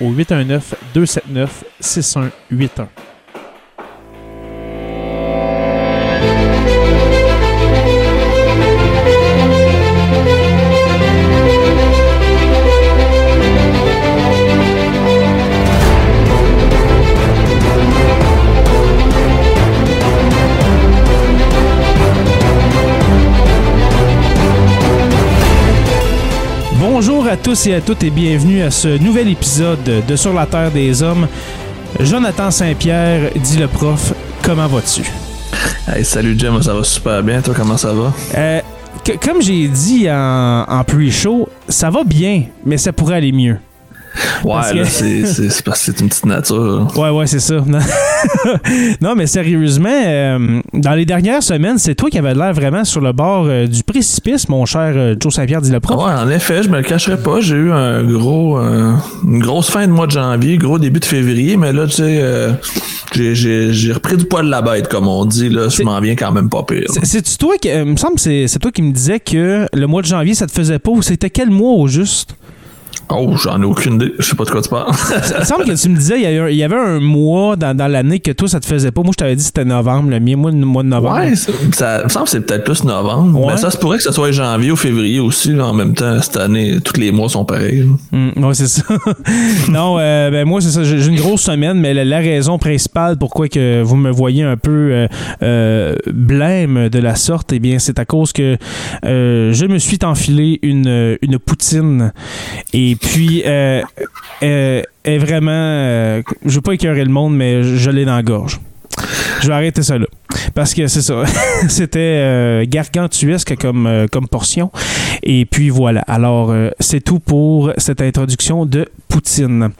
au 819 tous et à toutes et bienvenue à ce nouvel épisode de Sur la Terre des Hommes. Jonathan Saint-Pierre, dit le prof, comment vas-tu? Hey, salut Jim, ça va super bien. Toi, comment ça va? Euh, que- comme j'ai dit en, en pre-show, ça va bien, mais ça pourrait aller mieux. Ouais, que- c'est parce que c'est une petite nature. Ouais, ouais, c'est ça. Non, Non, mais sérieusement, euh, dans les dernières semaines, c'est toi qui avais l'air vraiment sur le bord euh, du précipice, mon cher euh, Joe Saint-Pierre, dit le prof. Ouais, en effet, je me le cacherai pas. J'ai eu un gros, une grosse fin de mois de janvier, gros début de février, mais là, tu sais, j'ai- repris du poil de la bête, comme on dit. Là, je m'en viens quand même pas pire. C'est- C'est-tu toi qui. me semble que c'est c'est toi qui me disais que le mois de janvier, ça te faisait pas. ou C'était quel mois au juste? Oh, j'en ai aucune idée. Je sais pas de quoi tu parles. Il me semble que tu me disais, il y avait un, mois dans, dans l'année que toi, ça te faisait pas. Moi, je t'avais dit que c'était novembre, le mien, moi, le mois de novembre. Ouais, ça, ça me semble que c'est peut-être plus novembre. Ouais. Mais ça se pourrait que ce soit janvier ou février aussi. là, en même temps, cette année, tous les mois sont pareils. Mm, ouais, c'est ça. non, euh, ben moi, c'est ça. J'ai une grosse semaine, mais la, la raison principale pourquoi que vous me voyez un peu euh, euh, blême de la sorte, eh bien, c'est à cause que je me suis enfilé une, une poutine. Et puis, euh, euh, est vraiment. euh, je veux pas écœurer le monde, mais je, l'ai dans la gorge. Je vais arrêter ça là. Parce que c'est ça. C'était euh, gargantuesque comme, euh, comme portion. Et puis voilà. Alors, euh, c'est tout pour cette introduction de Poutine.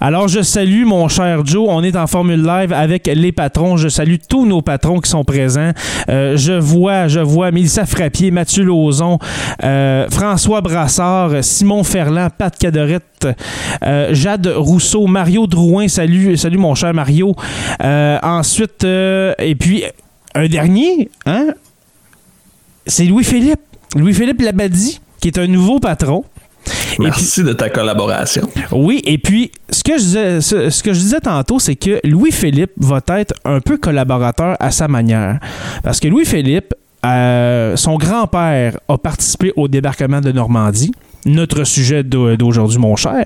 Alors, je salue mon cher Joe. On est en formule live avec les patrons. Je salue tous nos patrons qui sont présents. Euh, je vois, je vois Mélissa Frappier, Mathieu Lauzon, euh, François Brassard, Simon Ferland, Pat Cadorette, euh, Jade Rousseau, Mario Drouin. Salut, salut mon cher Mario. Ensuite, et puis, un dernier, hein? C'est Louis-Philippe. Louis-Philippe Labadie, qui est un nouveau patron. Merci de ta collaboration. Oui, et puis ce que je disais, ce, ce que je disais tantôt, c'est que Louis-Philippe va être un peu collaborateur à sa manière. Parce que Louis-Philippe, euh, son grand-père a participé au débarquement de Normandie, notre sujet d'au- d'aujourd'hui, mon cher.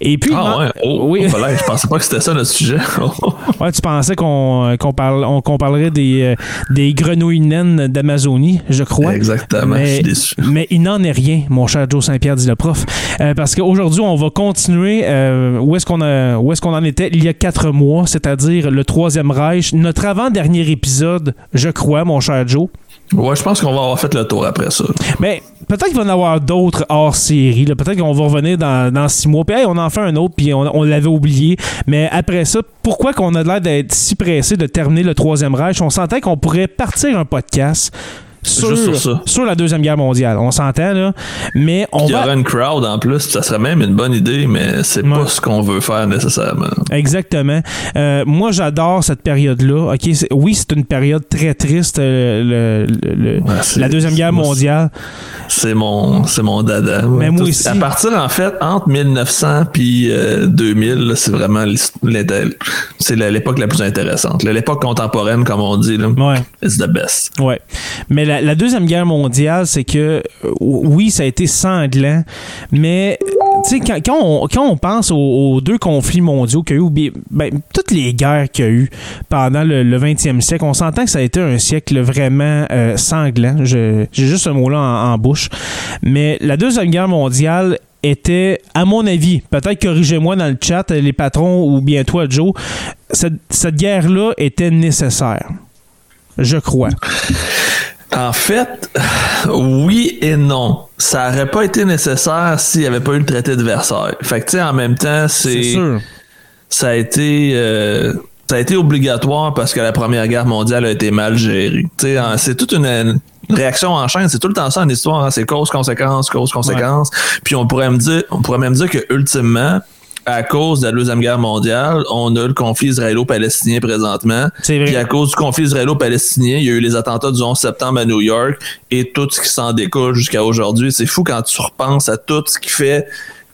Et puis, Ah ouais, oh, oui. oh, voilà, je pensais pas que c'était ça notre sujet. Ouais, tu pensais qu'on qu'on parle, on- parlerait des, euh, des grenouilles naines d'Amazonie, je crois. Exactement, je Mais, suis déçu. mais il n'en est rien, mon cher Joe Saint-Pierre, dit le prof. Euh, parce qu'aujourd'hui, on va continuer euh, où est-ce qu'on a- où est-ce qu'on en était il y a quatre mois, c'est-à-dire le Troisième Reich. Notre avant-dernier épisode, je crois, mon cher Joe. Ouais, je pense qu'on va avoir fait le tour après ça. Mais peut-être qu'il va y en avoir d'autres hors série. Peut-être qu'on va revenir dans, six mois. Puis on en fait un autre, puis on, on l'avait oublié. Mais après ça, pourquoi qu'on a l'air d'être si pressé de terminer le Troisième Reich? On sentait qu'on pourrait partir un podcast sur, Juste sur ça. sur la Deuxième Guerre mondiale. On s'entend, là. Mais on Il y va. aura une crowd en plus, ça serait même une bonne idée, mais c'est Ouais. pas ce qu'on veut faire nécessairement. Exactement. Euh, moi, j'adore cette période-là. Ok, oui, c'est une période très triste, euh, le- le- le- Ouais, c'est- la Deuxième Guerre mondiale. C'est mon, mon dada. ouais. Mais moi Tout- aussi. À partir, en fait, entre 1900 puis euh, 2000, là, c'est vraiment c'est l'époque la plus intéressante. L'époque contemporaine, comme on dit, là, Ouais. it's the best. Ouais. Mais la, la Deuxième Guerre mondiale, c'est que, euh, oui, ça a été sanglant, mais, quand, quand on, quand on pense aux, deux conflits mondiaux qu'il y a eu, ben, toutes les guerres qu'il y a eu pendant le, le 20e siècle, on s'entend que ça a été un siècle vraiment euh, sanglant. J'ai juste ce mot-là en, en bouche. Mais la Deuxième Guerre mondiale était, à mon avis, peut-être corrigez-moi dans le chat, les patrons ou bien toi, Joe, cette, cette guerre-là était nécessaire. Je crois. En fait, oui et non. Ça aurait pas été nécessaire s'il n'y avait pas eu le traité de Versailles. Fait que, tu sais, en même temps, C'est ça a été, euh, ça a été obligatoire parce que la Première Guerre mondiale a été mal gérée. Tu sais, en- c'est toute une, une réaction en chaîne. C'est tout le temps ça en histoire. hein. C'est cause, conséquence, cause, conséquence. Puis on pourrait me dire, on pourrait même dire que ultimement, à cause de la Deuxième Guerre mondiale, on a le conflit israélo-palestinien présentement. C'est vrai. Puis à cause du conflit israélo-palestinien, il y a eu les attentats du 11 septembre à New York et tout ce qui s'en découle jusqu'à aujourd'hui. C'est fou quand tu repenses à tout ce qui fait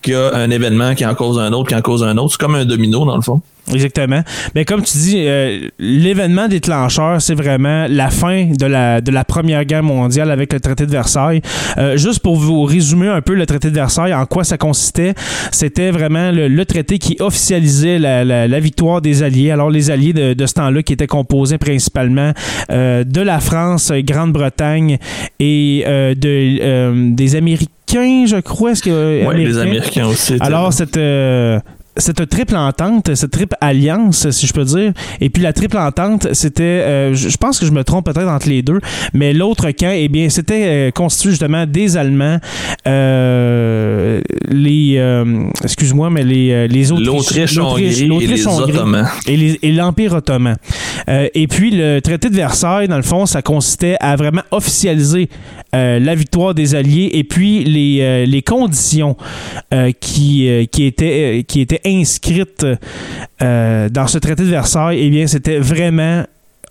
qu'il y a un événement qui en cause un autre, qui en cause un autre. C'est comme un domino, dans le fond. Exactement. Mais comme tu dis, euh, l'événement déclencheur, c'est vraiment la fin de la, de la Première Guerre mondiale avec le traité de Versailles. Euh, juste pour vous résumer un peu le traité de Versailles, en quoi ça consistait, c'était vraiment le, le traité qui officialisait la, la- la victoire des Alliés. Alors les Alliés de, de ce temps-là qui étaient composés principalement euh, de la France, Grande-Bretagne et de, des Américains, je crois. Est-ce que, Ouais, les Américains? Aussi. alors, cette, euh, cette triple entente, cette triple alliance, si je peux dire, et puis la triple entente, c'était, euh, je pense que je me trompe peut-être entre les deux, mais l'autre camp, eh bien, c'était euh, constitué justement des Allemands, euh, les, excuse-moi, mais les, les Autrichiens- L'Autriche, l'Autriche- Hongrie et les Ottomans. et, l'Empire ottoman. Et puis le traité de Versailles, dans le fond, ça consistait à vraiment officialiser la victoire des Alliés et puis les, les conditions qui, qui, étaient, qui étaient inscrites euh, dans ce traité de Versailles, eh bien, c'était vraiment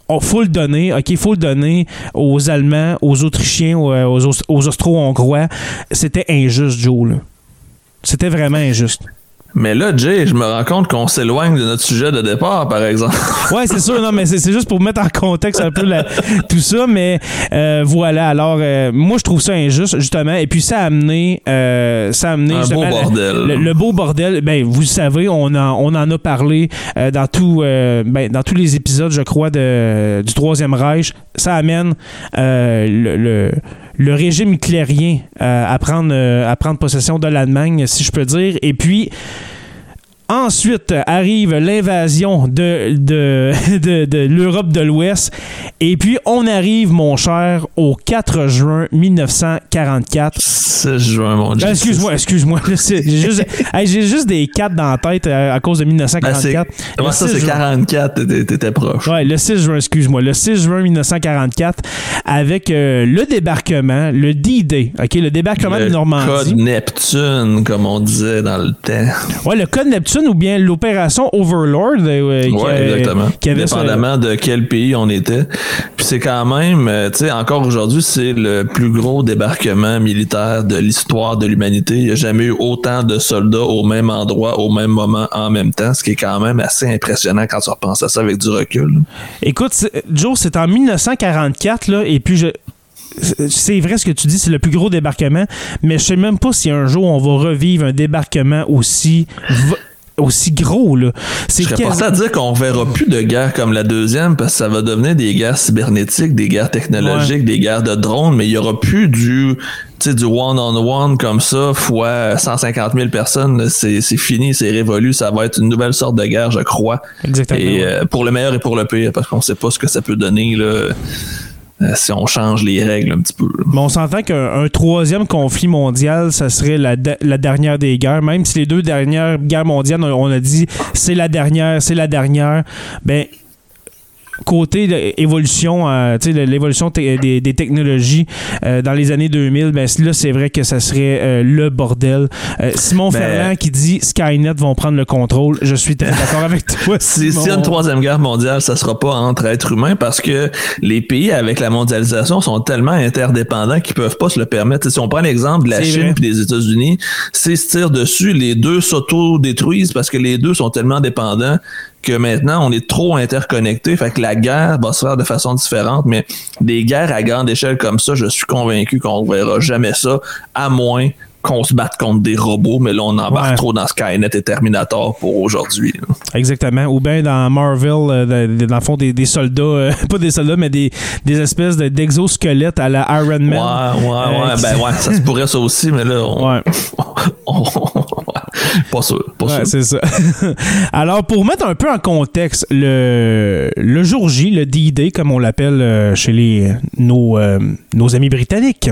il faut le donner, ok, faut le donner aux Allemands, aux Autrichiens, aux, euh, aux, aux Austro-Hongrois. C'était injuste, Joe. C'était vraiment injuste. Mais là, Jay, je me rends compte qu'on s'éloigne de notre sujet de départ, par exemple. Ouais, c'est sûr, non, mais c'est juste pour mettre en contexte un peu la- tout ça, mais euh, voilà. Alors, euh, moi, je trouve ça injuste, justement, et puis ça a amené, euh, ça a amené Un justement beau bordel. le, le beau bordel. Ben, vous le savez, on en, on en a parlé dans tout, ben, dans tous les épisodes, je crois, de, du Troisième Reich. Ça amène le, le- le régime hitlérien euh, à prendre, euh, à prendre possession de l'Allemagne, si je peux dire, et puis. Ensuite arrive l'invasion de, de, de, de l'Europe de l'Ouest. Et puis, on arrive, mon cher, au 4 juin 1944. 6 juin, mon Dieu. Euh, excuse-moi, excuse-moi. J'ai juste, hey, j'ai juste des 4 dans la tête euh, à cause de Ben, c'est- 1944. Ouais, Le ça, 6 c'est juin. 44, t'étais- proche. Ouais, le 6 juin, excuse-moi. Le 6 juin 1944, avec euh, le débarquement, le D-Day, OK, le débarquement Le de Normandie. Code Neptune, comme on disait dans le temps. Ouais, le code Neptune ou bien l'opération Overlord. euh, qui, Ouais, euh, exactement. qui avait ce- Dépendamment de quel pays on était. Puis c'est quand même, euh, tu sais, encore aujourd'hui, c'est le plus gros débarquement militaire de l'histoire de l'humanité. Il n'y a jamais eu autant de soldats au même endroit, au même moment, en même temps, ce qui est quand même assez impressionnant quand tu repenses à ça avec du recul. Écoute, Joe, c'est en 1944, là, et puis je. c'est- vrai ce que tu dis, c'est le plus gros débarquement, mais je sais même pas si un jour on va revivre un débarquement aussi aussi gros là. C'est Je serais quasi- à dire qu'on verra plus de guerres comme la deuxième parce que ça va devenir des guerres cybernétiques, des guerres technologiques, des guerres de drones, mais il y aura plus du tu sais, du one-on-one comme ça fois 150 000 personnes. C'est c'est fini, c'est révolu. Ça va être une nouvelle sorte de guerre, je crois. Exactement. Et euh, pour le meilleur et pour le pire, parce qu'on sait pas ce que ça peut donner là, si on change les règles un petit peu. on s'entend qu'un un troisième conflit mondial, ça serait la, de- la dernière des guerres. Même si les deux dernières guerres mondiales, on, on a dit c'est la dernière, c'est la dernière. Ben, côté de évolution, euh, tu sais, de l'évolution te- des, des technologies euh, dans les années 2000, ben là, c'est vrai que ça serait euh, le bordel. Euh, Simon Ben- Ferland qui dit Skynet vont prendre le contrôle. Je suis très d'accord avec toi. Si- S'il y a une troisième guerre mondiale, ça sera pas entre êtres humains parce que les pays avec la mondialisation sont tellement interdépendants qu'ils peuvent pas se le permettre. Si on prend l'exemple de la Chine et des États-Unis, s'ils se tirent dessus, les deux s'auto-détruisent parce que les deux sont tellement dépendants que maintenant on est trop interconnectés. Fait que la guerre va se faire de façon différente, mais des guerres à grande échelle comme ça, je suis convaincu qu'on ne verra jamais ça, à moins qu'on se batte contre des robots, mais là on embarque Ouais. trop dans Skynet et Terminator pour aujourd'hui. Exactement. Ou bien dans Marvel, euh, dans le fond, des, des soldats, euh, pas des soldats, mais des, des espèces de- d'exosquelettes à la Iron Man. Ouais, ouais, ouais. Euh, ben ouais, ça se pourrait ça aussi, mais là, on, on- pas sûr, pas Ouais, sûr. c'est ça. Alors, pour mettre un peu en contexte, le, le jour J, le D-Day, comme on l'appelle euh, chez les, nos, euh, nos amis britanniques.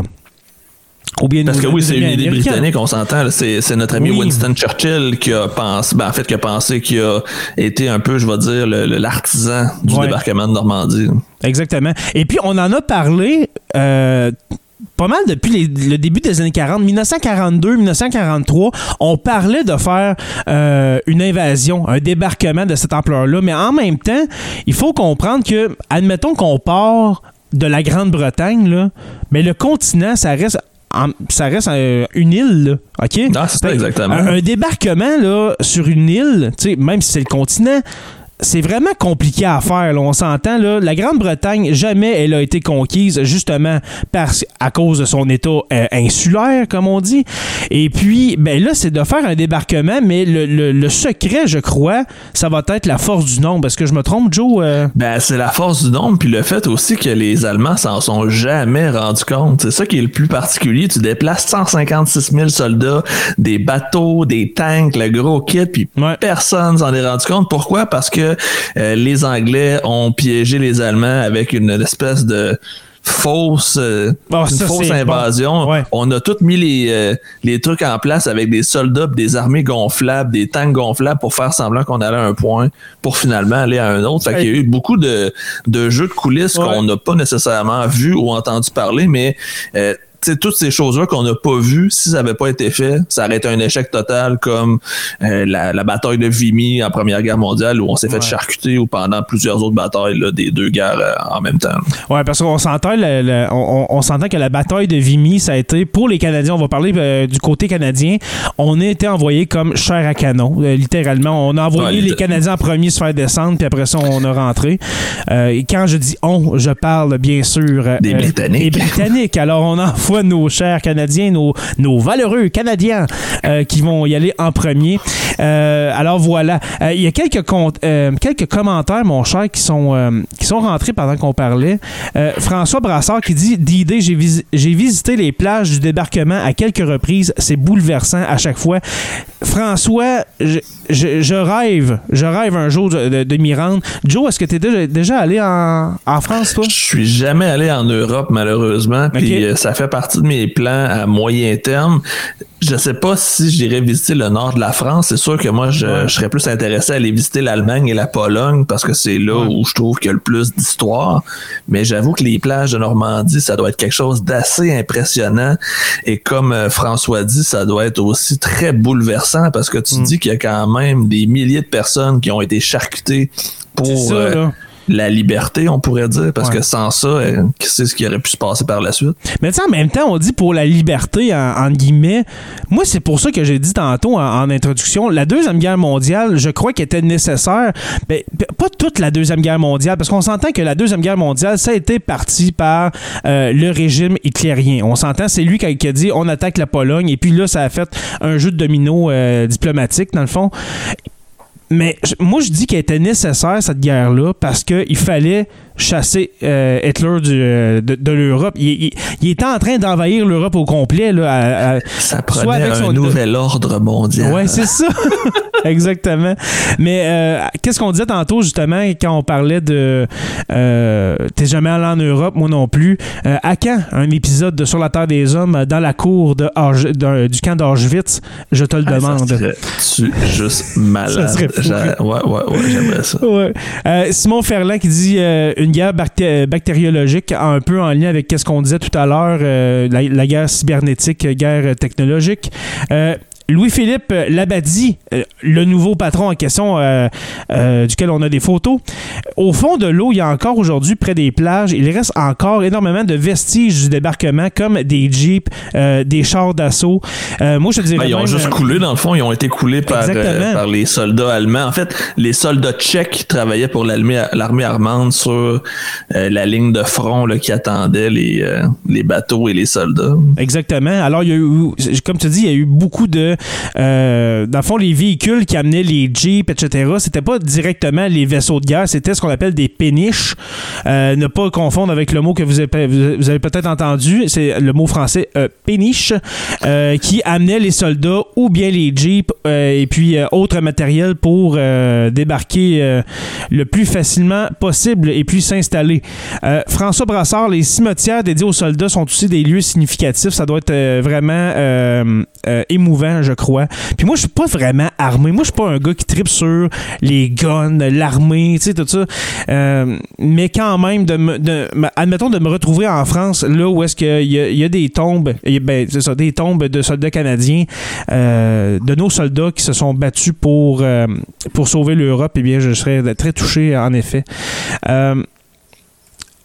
Ou bien Parce que oui, c'est une idée britannique, on s'entend. C'est c'est notre ami Oui. Winston Churchill qui a pensé, ben, en fait, qui a pensé, qui a été un peu, je vais dire, le- le- l'artisan du Ouais. débarquement de Normandie. Exactement. Et puis, on en a parlé euh, pas mal depuis les- le début des années 40. 1942, 1943, on parlait de faire euh, une invasion, un débarquement de cette ampleur-là. Mais en même temps, il faut comprendre que, admettons qu'on part de la Grande-Bretagne, là, mais le continent, ça reste... ça reste euh, une île, là, OK? Non, c'est ça, exactement. Un, un débarquement là, sur une île, tu sais, même si c'est le continent, c'est vraiment compliqué à faire. là. On s'entend, là. La Grande-Bretagne, jamais elle a été conquise, justement, parce, à cause de son état euh, insulaire, comme on dit. Et puis, ben là, c'est de faire un débarquement, mais le, le- le secret, je crois, ça va être la force du nombre. Est-ce que je me trompe, Joe? Euh, Ben, c'est la force du nombre, puis le fait aussi que les Allemands s'en sont jamais rendus compte. C'est ça qui est le plus particulier. Tu déplaces 156 000 soldats, des bateaux, des tanks, le gros kit, puis Ouais. personne s'en est rendu compte. Pourquoi? Parce que euh, les Anglais ont piégé les Allemands avec une espèce de fausse, euh, Ah, une ça, fausse bon. invasion. Ouais. On a tous mis les, euh, les trucs en place avec des soldats, des armées gonflables, des tanks gonflables pour faire semblant qu'on allait à un point pour finalement aller à un autre. Fait qu'il y a eu beaucoup de, de jeux de coulisses Ouais. qu'on n'a pas nécessairement vu ou entendu parler, mais euh, toutes ces choses-là qu'on n'a pas vues, si ça n'avait pas été fait, ça aurait été un échec total comme euh, la, la bataille de Vimy en Première Guerre mondiale où on s'est fait charcuter ou pendant plusieurs autres batailles là, des deux guerres euh, en même temps. Ouais, parce qu'on s'entend, le- le- on, s'entend que la bataille de Vimy, ça a été pour les Canadiens. On va parler euh, du côté canadien. On a été envoyé comme chair à canon, littéralement. On a envoyé Ouais, les Canadiens en premier se faire descendre, puis après ça, on a rentré. Et quand je dis on, je parle bien sûr Des Britanniques. Des Britanniques. Alors, on envoie nos chers Canadiens, nos, nos valeureux Canadiens euh, qui vont y aller en premier. Euh, alors voilà. Euh, Il y a quelques, quelques commentaires, mon cher, qui sont, qui sont rentrés pendant qu'on parlait. François Brassard qui dit D'idée, j'ai visi- j'ai visité les plages du débarquement à quelques reprises. C'est bouleversant à chaque fois. François, je, je- je rêve, je rêve un jour de, de- de m'y rendre. Joe, est-ce que tu es déjà, déjà allé en, en France, toi? Je suis jamais allé en Europe, malheureusement. Puis Ok. euh, ça fait partie de mes plans à moyen terme. Je sais pas si j'irais visiter le nord de la France. C'est sûr que moi, je, serais plus intéressé à aller visiter l'Allemagne et la Pologne parce que c'est là où je trouve qu'il y a le plus d'histoire. Mais j'avoue que les plages de Normandie, ça doit être quelque chose d'assez impressionnant. Et comme euh, François dit, ça doit être aussi très bouleversant parce que tu Mm. dis qu'il y a quand même des milliers de personnes qui ont été charcutées pour C'est ça, euh, là. La liberté, on pourrait dire, parce Ouais. que sans ça, euh, qui sait ce qui aurait pu se passer par la suite? Mais en même temps, on dit pour la liberté, en, guillemets. Moi, c'est pour ça que j'ai dit tantôt en, en introduction, la Deuxième Guerre mondiale, je crois qu'elle était nécessaire. Mais p- pas toute la Deuxième Guerre mondiale, parce qu'on s'entend que la Deuxième Guerre mondiale, ça a été parti par euh, le régime hitlérien. On s'entend, c'est lui qui a, qui a dit on attaque la Pologne, et puis là, ça a fait un jeu de domino euh, diplomatique, dans le fond. Mais moi, je dis qu'elle était nécessaire, cette guerre-là, parce qu'il fallait chasser euh, Hitler du, euh, de, de l'Europe. Il, il- il était en train d'envahir l'Europe au complet. Là, à- à- Ça soit prenait avec un son- nouvel ordre mondial. Ouais, c'est ça. Exactement. Mais euh, qu'est-ce qu'on disait tantôt, justement, quand on parlait de T'es jamais allé en Europe, moi non plus. À quand un épisode de Sur la Terre des Hommes dans la cour de du camp d'Auschwitz? Je te le Ah, demande. Ça serait-tu juste malade. Ça serait. J'a- Ouais, ouais, ouais, j'aimerais ça. Ouais. Simon Ferland qui dit euh, une guerre bacté- bactériologique un peu en lien avec ce qu'on disait tout à l'heure, euh, la, guerre cybernétique, euh, guerre technologique. Louis-Philippe Labadie, euh, le nouveau patron en question euh, euh, duquel on a des photos. Au fond de l'eau, il y a encore aujourd'hui, près des plages, il reste encore énormément de vestiges du débarquement, comme des jeeps, euh, des chars d'assaut. Moi, je te dirais Ben, ils ont même, juste coulé, dans le fond. Ils ont été coulés par, les soldats allemands. En fait, les soldats tchèques travaillaient pour l'armée allemande sur la ligne de front là, qui attendait les, les bateaux et les soldats. Exactement. Alors, il y a eu, comme tu dis, il y a eu beaucoup de. Euh, dans le fond, les véhicules qui amenaient les Jeeps, etc., c'était pas directement les vaisseaux de guerre, c'était ce qu'on appelle des péniches. Euh, ne pas confondre avec le mot que vous avez, vous avez peut-être entendu, c'est le mot français euh, péniche, qui amenait les soldats ou bien les Jeeps et puis autres matériels pour débarquer le plus facilement possible et puis s'installer. François Brassard, les cimetières dédiés aux soldats sont aussi des lieux significatifs. Ça doit être vraiment euh, émouvant, je crois. Puis moi, je suis pas vraiment armé. Moi, je suis pas un gars qui tripe sur les guns, l'armée, tu sais, tout ça. Euh, mais quand même, de me- admettons de me retrouver en France, là où est-ce qu'il y, y a des tombes, ben, des tombes de soldats canadiens, euh, de nos soldats qui se sont battus pour, pour sauver l'Europe, eh bien, je serais très touché, en effet.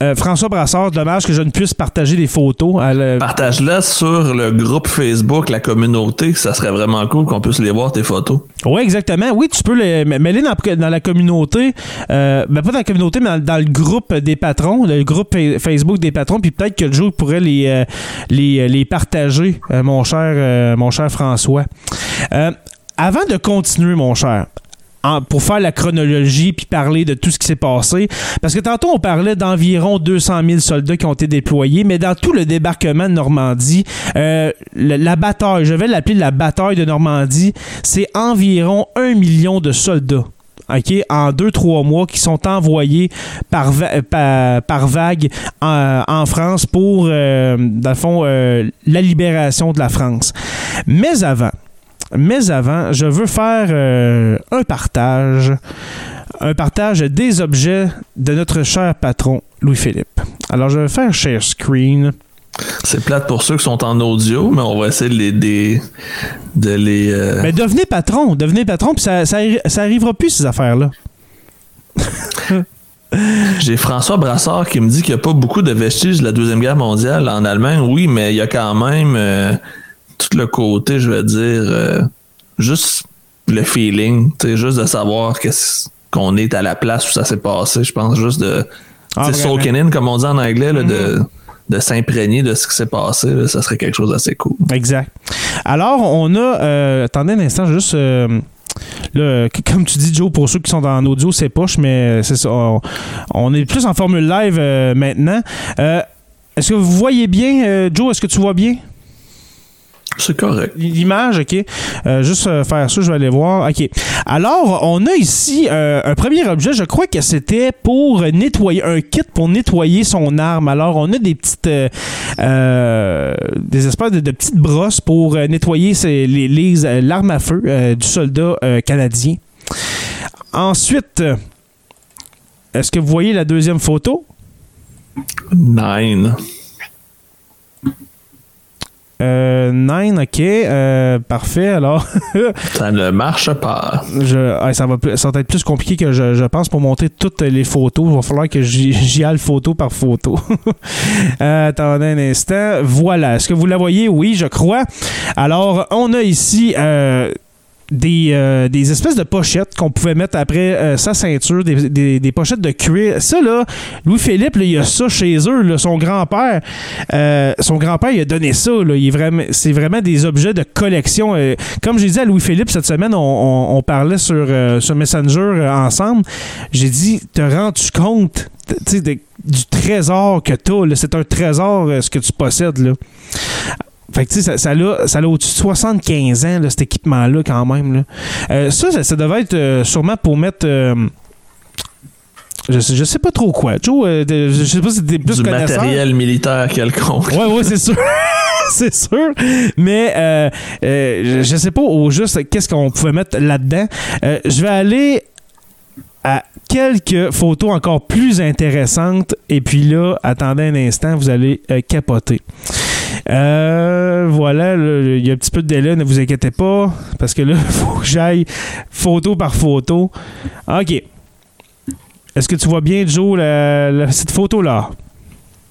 Euh, euh, François Brassard, dommage que je ne puisse partager des photos. le- Partage-la sur le groupe Facebook, la communauté. Ça serait vraiment cool qu'on puisse les voir, tes photos. Oui, exactement. Oui, tu peux les mêler dans, dans la communauté. Euh, ben, pas dans la communauté, mais dans, dans le groupe des patrons, le groupe fa- Facebook des patrons. Puis peut-être que Joe pourrait les, euh, les, les partager, euh, mon, cher, euh, mon cher François. Euh, avant de continuer, mon cher, pour faire la chronologie puis parler de tout ce qui s'est passé. Parce que tantôt, on parlait d'environ 200 000 soldats qui ont été déployés, mais dans tout le débarquement de Normandie, euh, la bataille, je vais l'appeler la bataille de Normandie, c'est environ un million de soldats. OK, en deux, trois mois, qui sont envoyés par, par vague en, en France pour, euh, dans le fond, euh, la libération de la France. Mais avant, mais avant, je veux faire euh, un partage. Un partage des objets de notre cher patron Louis-Philippe. Alors, je vais faire share screen. C'est plate pour ceux qui sont en audio, mais on va essayer de les. de les euh, Mais devenez patron, devenez patron, puis ça, ça arrivera plus, ces affaires-là. J'ai François Brassard qui me dit qu'il n'y a pas beaucoup de vestiges de la Deuxième Guerre mondiale en Allemagne. Oui, mais il y a quand même euh, tout le côté, je vais dire, euh, juste le feeling, juste de savoir qu'on est à la place où ça s'est passé. Je pense juste de Ah, soaking in, comme on dit en anglais, là, de, de s'imprégner de ce qui s'est passé. là, ça serait quelque chose d'assez cool. Exact. Alors, on a. euh, attendez un instant, juste. euh, là, comme tu dis, Joe, pour ceux qui sont en audio, c'est poche, mais c'est ça. On, on est plus en formule live euh, maintenant. Est-ce que vous voyez bien, Joe? Est-ce que tu vois bien? C'est correct. L'image, OK. Euh, juste euh, faire ça, je vais aller voir. OK. Alors, on a ici euh, un premier objet. Je crois que c'était pour nettoyer, un kit pour nettoyer son arme. Alors, on a des petites, des espèces de, de petites brosses pour nettoyer ses- les, les, l'arme à feu du soldat canadien. Ensuite, est-ce que vous voyez la deuxième photo? Nine. Euh, nine, OK. Euh, parfait. Alors. Ça ne marche pas. Je, ah, ça, va, plus- ça va être plus compliqué que je, je pense pour monter toutes les photos. Il va falloir que j'y j'y aille photo par photo. Euh, attendez un instant. Voilà. Est-ce que vous la voyez? Oui, je crois. Alors, on a ici euh, des, euh, des espèces de pochettes qu'on pouvait mettre après euh, sa ceinture, des, des- pochettes de cuir. Ça, là, Louis-Philippe, il a ça chez eux. là. son grand-père, euh, son grand-père, il a donné ça. là. Il est vraiment, c'est vraiment des objets de collection. Comme j'ai dit à Louis-Philippe cette semaine, on, on- parlait sur, sur Messenger ensemble. J'ai dit, te rends-tu compte de- du trésor que tu as? C'est un trésor, ce que tu possèdes. Là. Fait que, tu sais, ça, ça a, ça au-dessus de 75 ans, là, cet équipement-là, quand même. Là. Euh, ça, ça, ça devait être euh, sûrement pour mettre. euh, je, sais, je sais pas trop quoi. Joe, de- je sais pas si t'es plus Du matériel militaire quelconque. Ouais, ouais, c'est sûr. c'est sûr. Mais je, je sais pas au juste qu'est-ce qu'on pouvait mettre là-dedans. Je vais aller à quelques photos encore plus intéressantes. Et puis là, attendez un instant, vous allez capoter. Euh, voilà, là, il y a un petit peu de délai, ne vous inquiétez pas, parce que là, il faut que j'aille photo par photo. OK. Est-ce que tu vois bien, Joe, la- la- cette photo-là?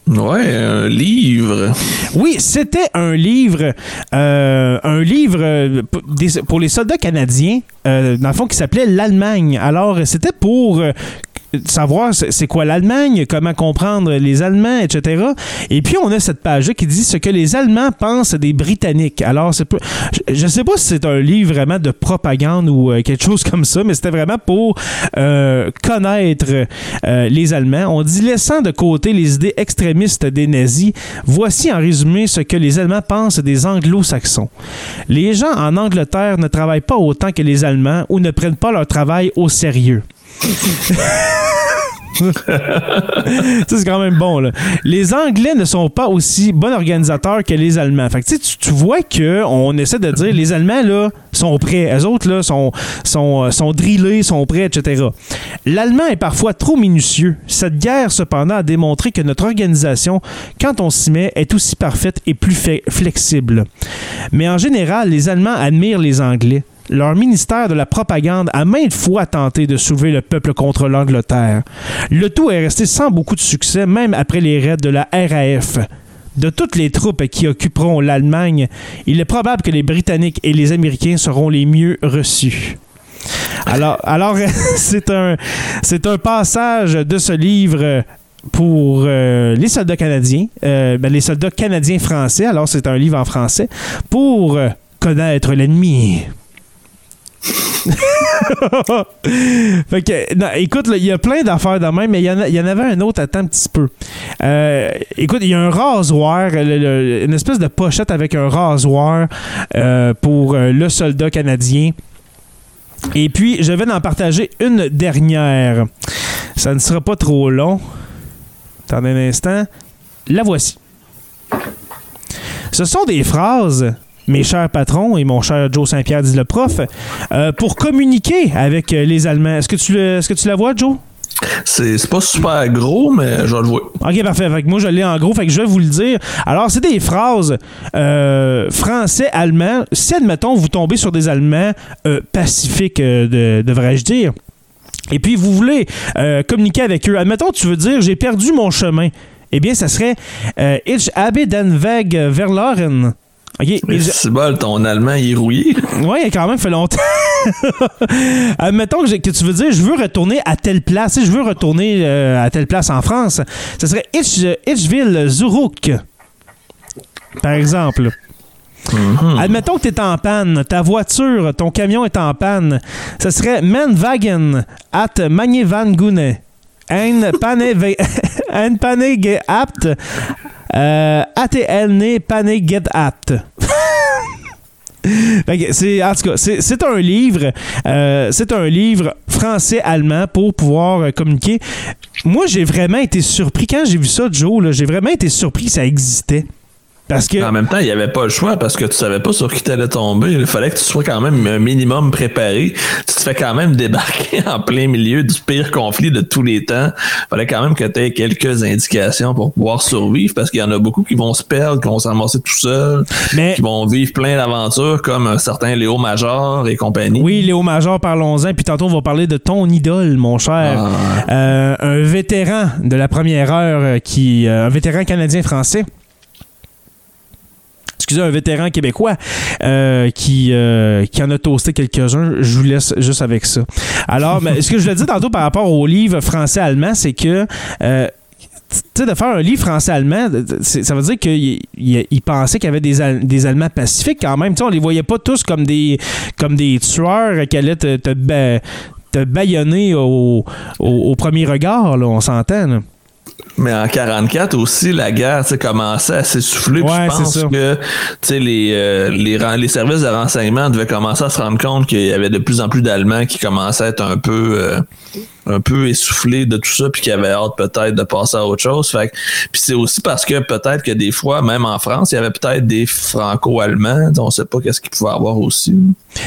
Ouais, un livre. Oui, c'était un livre, euh, un livre euh, pour les soldats canadiens, euh, dans le fond, qui s'appelait l'Allemagne. Alors, c'était pour savoir c'est quoi l'Allemagne, comment comprendre les Allemands, etc. Et puis, on a cette page-là qui dit ce que les Allemands pensent des Britanniques. Alors, c'est je sais pas si c'est un livre vraiment de propagande ou euh, quelque chose comme ça, mais c'était vraiment pour euh, connaître euh, les Allemands. On dit laissant de côté les idées extrémistes des nazis, voici en résumé ce que les Allemands pensent des anglo-saxons. Les gens en Angleterre ne travaillent pas autant que les Allemands ou ne prennent pas leur travail au sérieux. C'est quand même bon. Là. Les Anglais ne sont pas aussi bons organisateurs que les Allemands. Fait que, tu, vois qu'on essaie de dire les Allemands là, sont prêts. Eux autres là, sont, sont, euh, sont drillés, sont prêts, etc. L'Allemand est parfois trop minutieux. Cette guerre, cependant, a démontré que notre organisation, quand on s'y met, est aussi parfaite et plus flexible. Mais en général, les Allemands admirent les Anglais. Leur ministère de la propagande a maintes fois tenté de soulever le peuple contre l'Angleterre. Le tout est resté sans beaucoup de succès, même après les raids de la RAF. De toutes les troupes qui occuperont l'Allemagne, il est probable que les Britanniques et les Américains seront les mieux reçus. Alors, alors c'est un, un passage de ce livre pour euh, les soldats canadiens, euh, ben, les soldats canadiens français. Alors, c'est un livre en français pour euh, connaître l'ennemi. fait écoute, il y a plein d'affaires de même, mais il y, en avait un autre, attends un petit peu. Euh, écoute, il y a un rasoir, une espèce de pochette avec un rasoir euh, pour euh, le soldat canadien. Et puis, je vais en partager une dernière. Ça ne sera pas trop long. Attendez un instant. La voici. Ce sont des phrases, mes chers patrons et mon cher Joe Saint-Pierre, dit le prof, euh, pour communiquer avec euh, les Allemands. Est-ce que, tu est-ce que tu la vois, Joe? C'est pas super gros, mais je le voir. Ok, parfait. Fait que moi, je l'ai en gros. Fait que je vais vous le dire. Alors, c'est des phrases euh, français-allemand. Si, admettons, vous tombez sur des Allemands euh, pacifiques, euh, de- devrais-je dire, et puis vous voulez communiquer avec eux, admettons, tu veux dire, j'ai perdu mon chemin. Eh bien, ça serait Ich habe den Weg verloren. OK. Mais Ich- C'est bol, ton allemand il est rouillé. Ouais, quand même, fait longtemps. Admettons que, tu veux dire, je veux retourner à telle place, sais, je veux retourner euh, à telle place en France. Ce serait Itch, Itchville, Zurich, par exemple. Admettons que tu es en panne, ta voiture, ton camion est en panne. Ce serait Menwagen at Magnevangunne. Ein Pane Ein Pane gehabt. Euh, ATL Pane get apt. Fait que c'est, en tout cas, c'est, un livre. euh, c'est un livre français-allemand pour pouvoir euh, communiquer. Moi, j'ai vraiment été surpris. Quand j'ai vu ça, Joe, j'ai vraiment été surpris que ça existait. Parce que. En même temps, il n'y avait pas le choix parce que tu savais pas sur qui t'allais tomber. Il fallait que tu sois quand même un minimum préparé. Tu te fais quand même débarquer en plein milieu du pire conflit de tous les temps. Il fallait quand même que tu aies quelques indications pour pouvoir survivre parce qu'il y en a beaucoup qui vont se perdre, qui vont se ramasser tout seuls, Mais- qui vont vivre plein d'aventures comme un certain Léo Major et compagnie. Oui, Léo Major, parlons-en. Puis tantôt, on va parler de ton idole, mon cher. Ah. Euh, un vétéran de la première heure, euh, qui, euh, un vétéran canadien-français. Excusez, un vétéran québécois euh, qui, euh, qui en a toasté quelques-uns. Je vous laisse juste avec ça. Alors, mais, ce que je voulais dire tantôt par rapport au livre français-allemand, c'est que euh, de faire un livre français-allemand, ça veut dire qu'il il, il pensait qu'il y avait des, des Allemands pacifiques quand même. Tu sais, on les voyait pas tous comme des, comme des tueurs qui allaient te, te, ba- te baïonner au, au, au premier regard, là, on s'entend. Mais en 44 aussi, la guerre commençait à s'essouffler. Ouais, je pense que tu sais, les, euh, les, les services de renseignement devaient commencer à se rendre compte qu'il y avait de plus en plus d'Allemands qui commençaient à être un peu euh, un peu essoufflés de tout ça puis qui avaient hâte peut-être de passer à autre chose. Fait puis c'est aussi parce que peut-être que des fois, même en France, il y avait peut-être des franco-allemands. On sait pas qu'est-ce qu'ils pouvaient avoir aussi.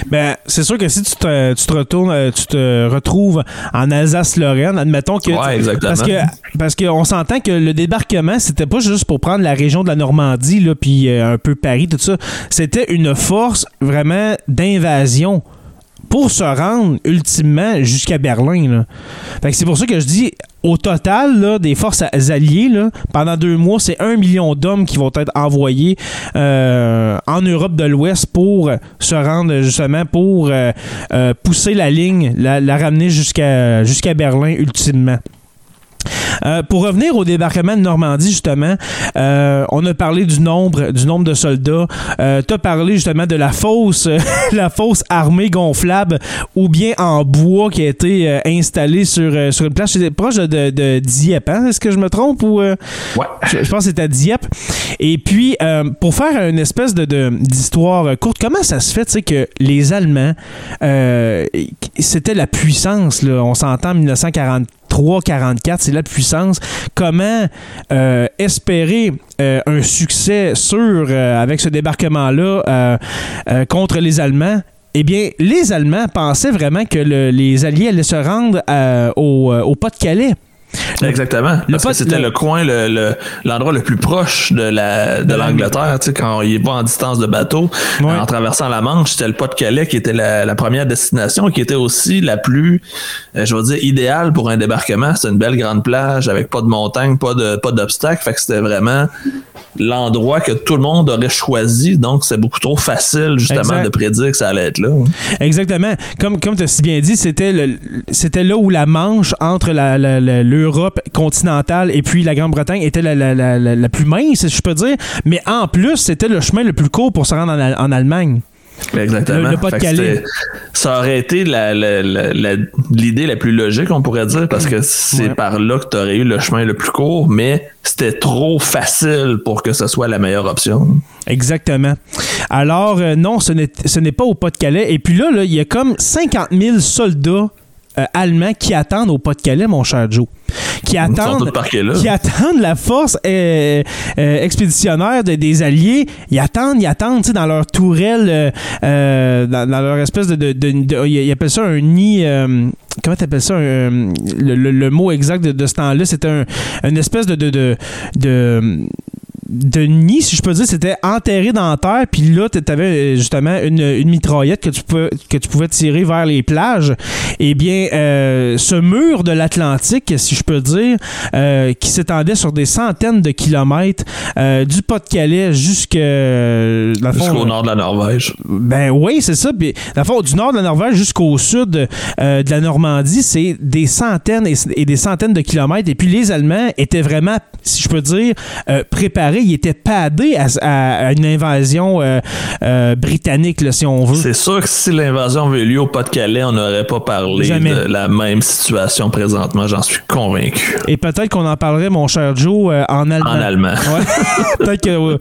Ben, c'est sûr que si tu te, tu te retournes, euh, tu te retrouves en Alsace-Lorraine, admettons que. Ouais, exactement. Parce que parce qu'on s'entend que le débarquement, c'était pas juste pour prendre la région de la Normandie, là, puis euh, un peu Paris, tout ça. C'était une force vraiment d'invasion pour se rendre ultimement jusqu'à Berlin. C'est pour ça que je dis, au total, des forces alliées, pendant deux mois, c'est un million d'hommes qui vont être envoyés euh, en Europe de l'Ouest pour se rendre justement pour euh, euh, pousser la ligne, la, ramener jusqu'à Berlin ultimement. Euh, pour revenir au débarquement de Normandie, justement, euh, on a parlé du nombre, du nombre de soldats. Euh, tu as parlé justement de la fausse, la fausse armée gonflable ou bien en bois qui a été installée sur, sur une plage C'est proche de, de Dieppe. hein? Est-ce que je me trompe ou Ouais. je, je pense que c'était à Dieppe. Et puis, pour faire une espèce de, de- d'histoire courte, comment ça se fait, que les Allemands, c'était la puissance, là, on s'entend en 1943, 44, c'est la puissance. Comment euh, espérer euh, un succès sûr euh, avec ce débarquement-là contre les Allemands? Eh bien, les Allemands pensaient vraiment que le- les Alliés allaient se rendre au Pas-de-Calais. Exactement. le Parce c'était le- le, coin, le, le- l'endroit le plus proche de la de l'Angleterre. Tu sais, quand il va en distance de bateau, Ouais. en traversant la Manche, c'était le Pas-de-Calais qui était la, la première destination, qui était aussi la plus, euh, je veux dire, idéale pour un débarquement. C'était une belle grande plage avec pas de montagne, pas de pas d'obstacles. Fait que c'était vraiment l'endroit que tout le monde aurait choisi. Donc, c'est beaucoup trop facile, justement, Exact. de prédire que ça allait être là. Exactement. Comme, comme tu as si bien dit, c'était le- c'était là où la Manche entre la- la- la- l'Europe continentale et puis la Grande-Bretagne était la, la- la- la- la plus mince, si je peux dire. Mais en plus, c'était le chemin le plus court pour se rendre en, en Allemagne. Exactement. Le- le Ça aurait été la- la- la- la- l'idée la, plus logique, on pourrait dire, parce que c'est Ouais. par là que tu aurais eu le chemin le plus court, mais c'était trop facile pour que ce soit la meilleure option. Exactement. Alors, euh, non, ce n'est ce n'est pas au Pas-de-Calais. Et puis là, là, il y a comme 50 000 soldats euh, allemands qui attendent au Pas-de-Calais, mon cher Joe. Qui attendent, qui attendent la force euh, euh, expéditionnaire de- des Alliés. Ils attendent, ils attendent, tu sais, dans leur tourelle, dans, dans leur espèce de... de, de- de- ils appellent ça un nid... comment t'appelles ça? le, le- le mot exact de, de ce temps-là, c'était un, une espèce de... de, de, de de nid, si je peux dire, c'était enterré dans la terre, puis là, tu avais justement une, une mitraillette que tu, pouvais, que tu pouvais tirer vers les plages. Eh bien, euh, ce mur de l'Atlantique, si je peux dire, euh, qui s'étendait sur des centaines de kilomètres, euh, du Pas-de-Calais Jusqu'au nord de la Norvège. ben oui, c'est ça. Puis, le fond, du nord de la Norvège jusqu'au sud euh, de la Normandie, c'est des centaines et, et des centaines de kilomètres. Et puis les Allemands étaient vraiment, si je peux dire, euh, Ils étaient padés à, à- à une invasion euh, euh, britannique, là, si on veut. C'est sûr que si l'invasion avait eu lieu au Pas-de-Calais, on n'aurait pas parlé Jamais. de la même situation présentement, j'en suis convaincu. Et peut-être qu'on en parlerait, mon cher Joe, euh, en allemand. En allemand. Ouais. peut-être que.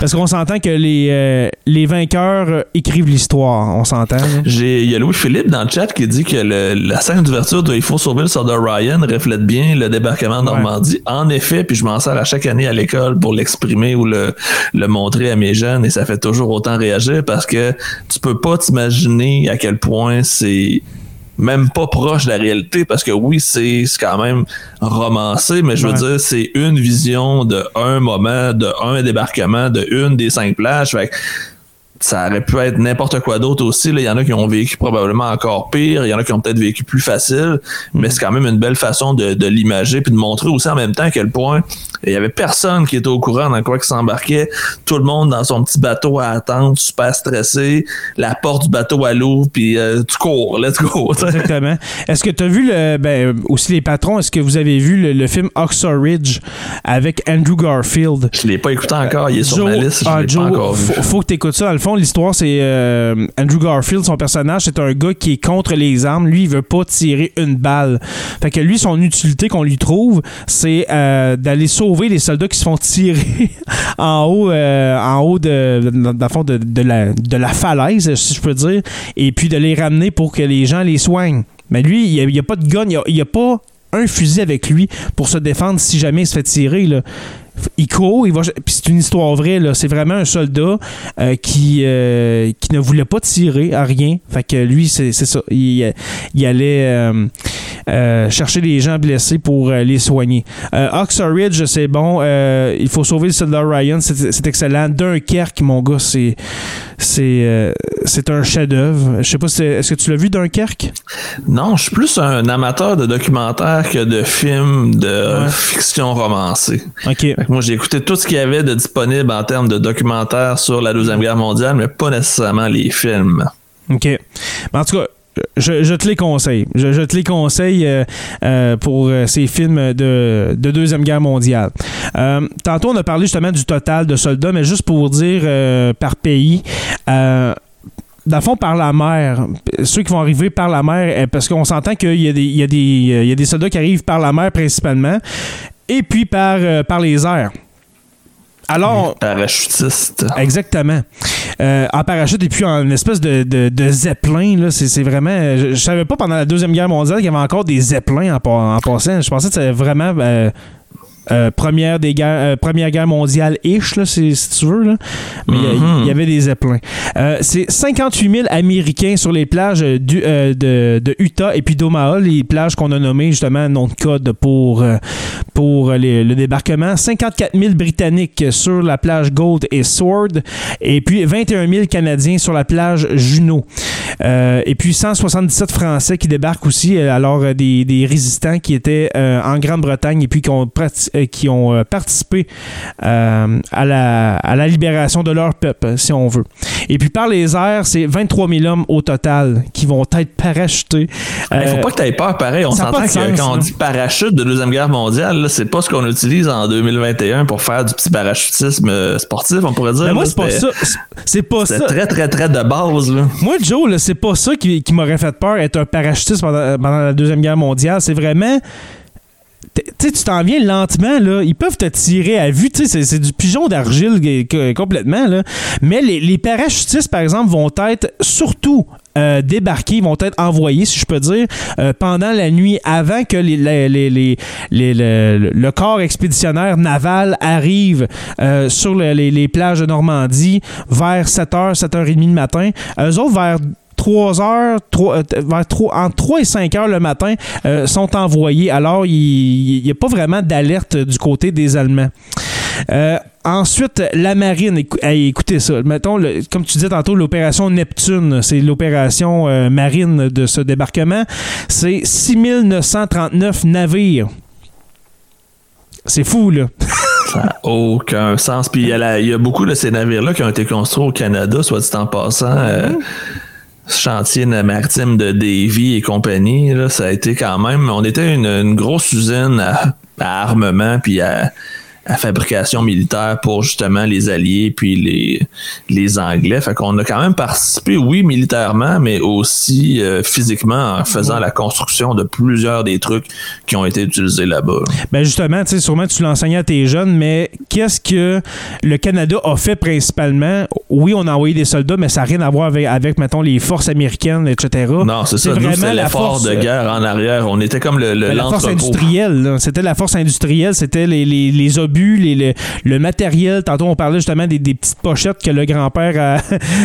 parce qu'on s'entend que les, les vainqueurs écrivent l'histoire. On s'entend. il y a Louis-Philippe dans le chat qui dit que le- la scène d'ouverture de Il faut sauver le soldat Ryan reflète bien le débarquement de Normandie. En effet, puis je m'en sers à chaque année à l'école pour l'exprimer ou le, le montrer à mes jeunes et ça fait toujours autant réagir parce que tu peux pas t'imaginer à quel point c'est même pas proche de la réalité parce que oui, c'est quand même romancé, mais je veux Ouais. dire, c'est une vision de un moment, de un débarquement, de une des cinq plages. Fait ça aurait pu être n'importe quoi d'autre aussi. Il y en a qui ont vécu probablement encore pire, il y en a qui ont peut-être vécu plus facile, mais c'est quand même une belle façon de, de l'imager puis de montrer aussi en même temps à quel point il y avait personne qui était au courant dans quoi qui s'embarquait. Tout le monde dans son petit bateau à attendre, super stressé. La porte du bateau à l'eau, puis euh, tu cours, let's go. Exactement. Est-ce que tu as vu le, ben, aussi les patrons, est-ce que vous avez vu le, film Oxford Ridge avec Andrew Garfield? Je l'ai pas écouté encore, il est sur ma liste, je ah, l'ai pas encore vu. Faut, faut que tu écoutes ça. Dans le fond, l'histoire, c'est euh, Andrew Garfield, son personnage, c'est un gars qui est contre les armes. Lui, il veut pas tirer une balle. Fait que lui, son utilité qu'on lui trouve, c'est euh, d'aller sauver les soldats qui se font tirer en haut, euh, en haut de, de, de, la, de la falaise, si je peux dire, et puis de les ramener pour que les gens les soignent. Mais lui, il n'y a, pas de gun, il n'y a, pas un fusil avec lui pour se défendre si jamais il se fait tirer. Il court, il va. Puis c'est une histoire vraie, là. C'est vraiment un soldat euh, qui, euh, qui ne voulait pas tirer à rien. Fait que lui, c'est ça. Il, il allait euh, chercher les gens blessés pour les soigner. Oxford Ridge, c'est bon. il faut sauver le soldat Ryan. C'est excellent. Dunkerque, mon gars, c'est. C'est c'est un chef-d'œuvre. Je sais pas, est-ce que tu l'as vu Dunkerque? Non, je suis plus un amateur de documentaires que de films de fiction romancée. OK moi, j'ai écouté tout ce qu'il y avait de disponible en termes de documentaires sur la Deuxième Guerre mondiale, mais pas nécessairement les films. OK. en tout cas, je, te les conseille. Je, te les conseille euh, euh, pour euh, ces films de, Deuxième Guerre mondiale. tantôt, on a parlé justement du total de soldats, mais juste pour dire par pays. dans fond, par la mer, ceux qui vont arriver par la mer, parce qu'on s'entend qu'il y, y, y, a des soldats qui arrivent par la mer principalement et puis par, euh, par les airs. Alors. Parachutiste. Exactement. Euh, en parachute et puis en espèce de, de, zeppelin, là, c'est, vraiment. Je, savais pas pendant la Deuxième Guerre mondiale qu'il y avait encore des zeppelins en, en passant. Je pensais que c'était vraiment. Euh, euh, première, des guerres, euh, première guerre mondiale ish, là, si, tu veux. Là. Mais il y, mhm. avait des zeppelins. Euh, c'est 58 000 Américains sur les plages du, de, de, Utah et puis d'Omaha, les plages qu'on a nommées justement nom de code pour, pour le débarquement. 54 000 Britanniques sur la plage Gold et Sword et puis 21 000 Canadiens sur la plage Juno. et puis 177 Français qui débarquent aussi, alors des, des résistants qui étaient en Grande-Bretagne et puis qui ont pratiqué euh, qui ont euh, participé euh, à, la, à la libération de leur peuple, si on veut. Et puis par les airs, c'est 23 000 hommes au total qui vont être parachutés. Il ne faut pas que tu aies peur, pareil. On s'entend que quand on dit parachute de Deuxième Guerre mondiale, c'est pas ce qu'on utilise en 2021 pour faire du petit parachutisme sportif, on pourrait dire. Mais moi, c'est pas ça. C'est pas ça. très, très, très de base. Moi, Joe, c'est pas ça qui, qui m'aurait fait peur, être un parachutiste pendant, pendant la Deuxième Guerre mondiale. C'est vraiment tu t'en viens lentement, là. Ils peuvent te tirer à vue. C'est du pigeon d'argile complètement, là. Mais les, parachutistes, par exemple, vont être surtout euh, débarqués, vont être envoyés, si je peux dire, euh, pendant la nuit, avant que les, le, corps expéditionnaire naval arrive euh, sur les, plages de Normandie vers 7h, 7h30 du matin. Eux autres, vers 3 heures, 3, euh, vers 3, entre 3 et 5 heures le matin, euh, sont envoyés. Alors, il n'y a pas vraiment d'alerte du côté des Allemands. Euh, ensuite, la marine, écoutez ça. Mettons, comme tu disais tantôt, l'opération Neptune, c'est l'opération marine de ce débarquement. C'est 6939 navires. C'est fou, là. Ça n'a aucun sens. Puis il y, a beaucoup de ces navires-là qui ont été construits au Canada, soit dit en passant. Mm-hmm chantier maritime de Davy et compagnie, là, ça a été quand même. On était une, grosse usine à, à armement puis à, à fabrication militaire pour justement les Alliés puis les, les Anglais. Fait qu'on a quand même participé, oui, militairement, mais aussi euh, physiquement en faisant la construction de plusieurs des trucs qui ont été utilisés là-bas. Ben justement, tu sais, sûrement tu l'enseignais à tes jeunes, mais qu'est-ce que le Canada a fait principalement? Oui, on a envoyé des soldats, mais ça n'a rien à voir avec, avec, mettons, les forces américaines, etc. Non, c'est ça. Nous, c'était l'effort de guerre en arrière. On était comme le, le la force industrielle. C'était la force industrielle. C'était les, les, les obus les, le, le matériel. Tantôt, on parlait justement des, des petites pochettes que le grand-père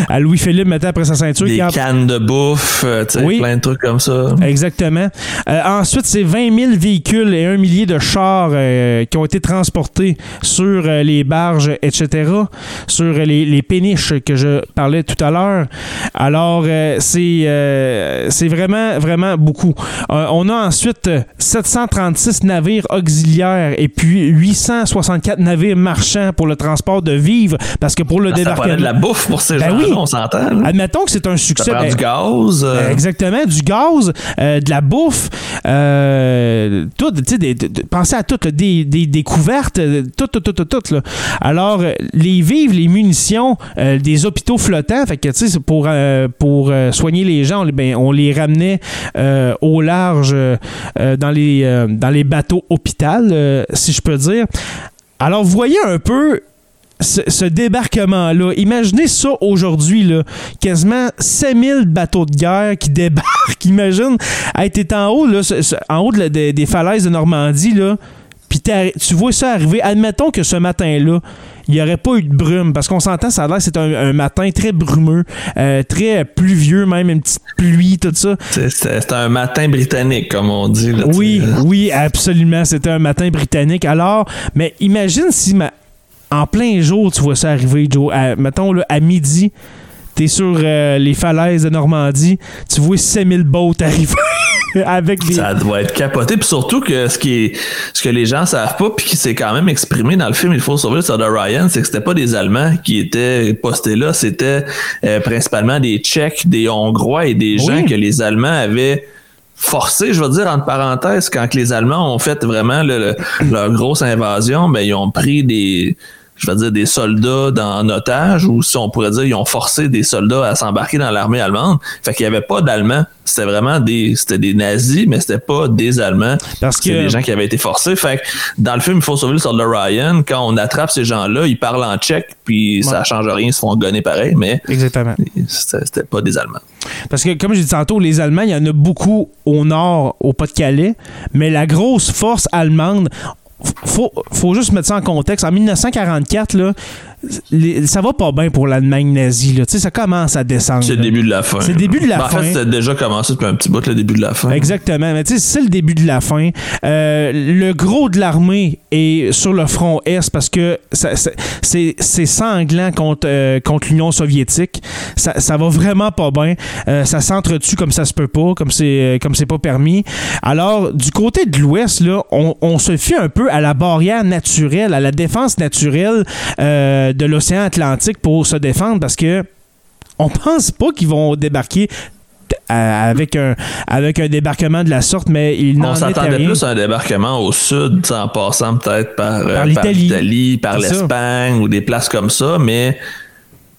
à, à Louis-Philippe mettait après sa ceinture. Des en- cannes de bouffe, euh, Oui. plein de trucs comme ça. Exactement. Euh, ensuite, c'est 20 000 véhicules et un millier de chars euh, qui ont été transportés sur euh, les barges, etc., sur les, les péniches que je parlais tout à l'heure. Alors, c'est c'est vraiment, vraiment beaucoup. On a ensuite euh, 736 navires auxiliaires et puis 864 navires marchands pour le transport de vivres, parce que pour le Ah, Ça débarquement... de la bouffe pour ces Ben gens-là, oui. on s'entend. Admettons que c'est un succès. ben, du gaz. euh, euh, Exactement, du gaz, euh, de la bouffe, euh, tout, tu sais, pensez à tout, là, des, des, des couvertes, tout, tout, tout, tout, tout, là. Alors, les vivres, les munitions, des hôpitaux flottants, fait que, tu sais, pour, pour soigner les gens, on, les- ben, on les ramenait au large dans, les, dans les bateaux hôpital, si je peux dire. Alors, voyez un peu ce, débarquement-là. Imaginez ça aujourd'hui, là. Quasiment 5000 bateaux de guerre qui débarquent. Imagine, hey, t'es en haut, là, en haut des, des falaises de Normandie, là. Puis tu vois ça arriver. Admettons que ce matin-là, il n'y aurait pas eu de brume. Parce qu'on s'entend, ça a l'air que c'est un, un matin très brumeux, euh, très pluvieux, même une petite pluie, tout ça. c'est- C'était un matin britannique, comme on dit. là, Oui, oui, absolument. C'était un matin britannique. Alors, mais imagine si ma- en plein jour, tu vois ça arriver, Joe. À- mettons, là, à midi, t'es sur euh, les falaises de Normandie, tu vois 5000 boats arriver avec des... Ça doit être capoté. Puis surtout que ce qui est, ce que les gens savent pas, puis qui s'est quand même exprimé dans le film Il faut sauver le soldat Ryan, c'est que c'était pas des Allemands qui étaient postés là, c'était euh, principalement des Tchèques, des Hongrois et des gens que les Allemands avaient forcé, je veux dire, entre parenthèses, quand les Allemands ont fait vraiment le- le- leur grosse invasion, ben, ils ont pris des, je veux dire, des soldats dans, en otage, ou si on pourrait dire, ils ont forcé des soldats à s'embarquer dans l'armée allemande. Fait qu'il n'y avait pas d'Allemands. C'était vraiment des, c'était des nazis, mais c'était pas des Allemands. Parce que- C'était des gens qui avaient été forcés. Fait que dans le film, il faut sauver le soldat Ryan. Quand on attrape ces gens-là, ils parlent en tchèque, puis ça change rien, ils se font gonner pareil, mais Exactement. c'était pas des Allemands. Parce que, comme j'ai dit tantôt, les Allemands, il y en a beaucoup au nord, au Pas-de-Calais, mais la grosse force allemande, faut, faut juste mettre ça en contexte. En 1944, là, les- ça va pas bien pour l'Allemagne nazie. Là. Tu sais, Ça commence à descendre. C'est le début de la fin. C'est le début de la Ben, En fin. fait, c'était déjà commencé depuis un petit bout, le début de la fin. Exactement. Mais tu sais, c'est le début de la fin. Euh, le gros de l'armée est sur le front Est parce que c'est sanglant contre, euh, contre l'Union soviétique. Ça, ça va vraiment pas bien. Euh, ça s'entretue comme ça se peut pas, comme c'est euh, comme c'est pas permis. Alors, du côté de l'Ouest, là, on, on se fie un peu à la barrière naturelle, à la défense naturelle de l'océan Atlantique pour se défendre parce que on pense pas qu'ils vont débarquer avec un, avec un débarquement de la sorte, mais il n'en On s'attendait plus à un débarquement au sud, en passant peut-être par, euh, par l'Italie. par l'Espagne ou des places comme ça, mais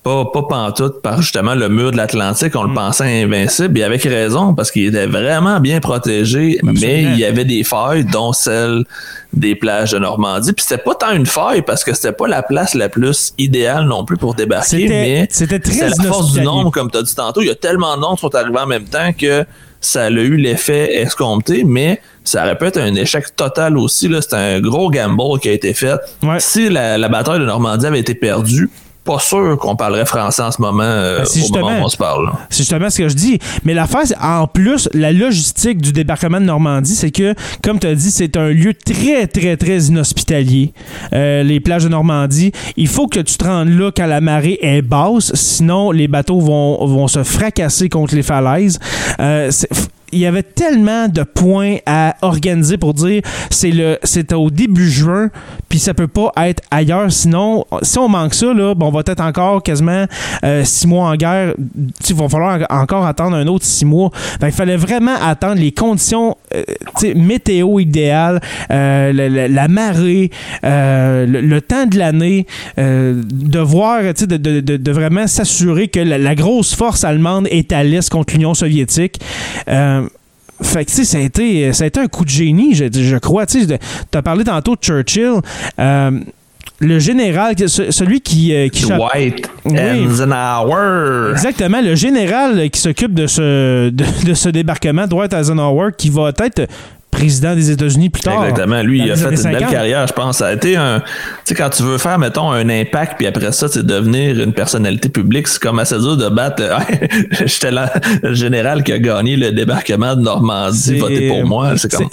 pas, pas pantoute par justement le mur de l'Atlantique. On Mm. le pensait invincible, et avec raison, parce qu'il était vraiment bien protégé, mais il y avait des failles, dont celle des plages de Normandie. Puis c'était pas tant une faille, parce que c'était pas la place la plus idéale non plus pour débarquer, mais c'était très c'est la force du nombre, comme tu as dit tantôt. Il y a tellement de noms qui sont arrivés en même temps que ça a eu l'effet escompté, mais ça aurait pu être un échec total aussi. là. C'était un gros gamble qui a été fait. Ouais. Si la, la bataille de Normandie avait été perdue, pas sûr qu'on parlerait français en ce moment, euh, Ben, c'est au moment justement- où on se parle. C'est justement ce que je dis. Mais l'affaire, en plus, la logistique du débarquement de Normandie, c'est que, comme tu as dit, c'est un lieu très, très, très inhospitalier. Euh, les plages de Normandie. Il faut que tu te rendes là quand la marée est basse, sinon les bateaux vont, vont se fracasser contre les falaises. Euh, il y avait tellement de points à organiser pour dire c'est le c'est au début juin puis ça peut pas être ailleurs. Sinon si on manque ça là bon, on va être encore quasiment euh, six mois en guerre. Il va falloir en- encore attendre un autre six mois. Il fallait vraiment attendre les conditions euh, météo idéales euh, la, marée le, temps de l'année de voir de, de- de- de vraiment s'assurer que la, grosse force allemande est à l'est contre l'Union soviétique fait que, tu sais, ça a, été, ça a été un coup de génie, je, je crois. Tu as parlé tantôt de Churchill. Euh, le général, ce- celui qui, euh, qui Oui. Eisenhower. Exactement, le général qui s'occupe de ce, de, de ce débarquement, Dwight Eisenhower, qui va être président des États-Unis plus tard. Exactement. Lui, il a fait une belle 50. carrière, je pense. Ça a été un. Tu sais, quand tu veux faire, mettons, un impact, puis après ça, c'est devenir une personnalité publique, c'est comme assez dur de battre. J'étais le général qui a gagné le débarquement de Normandie, votez pour moi. C'est comme.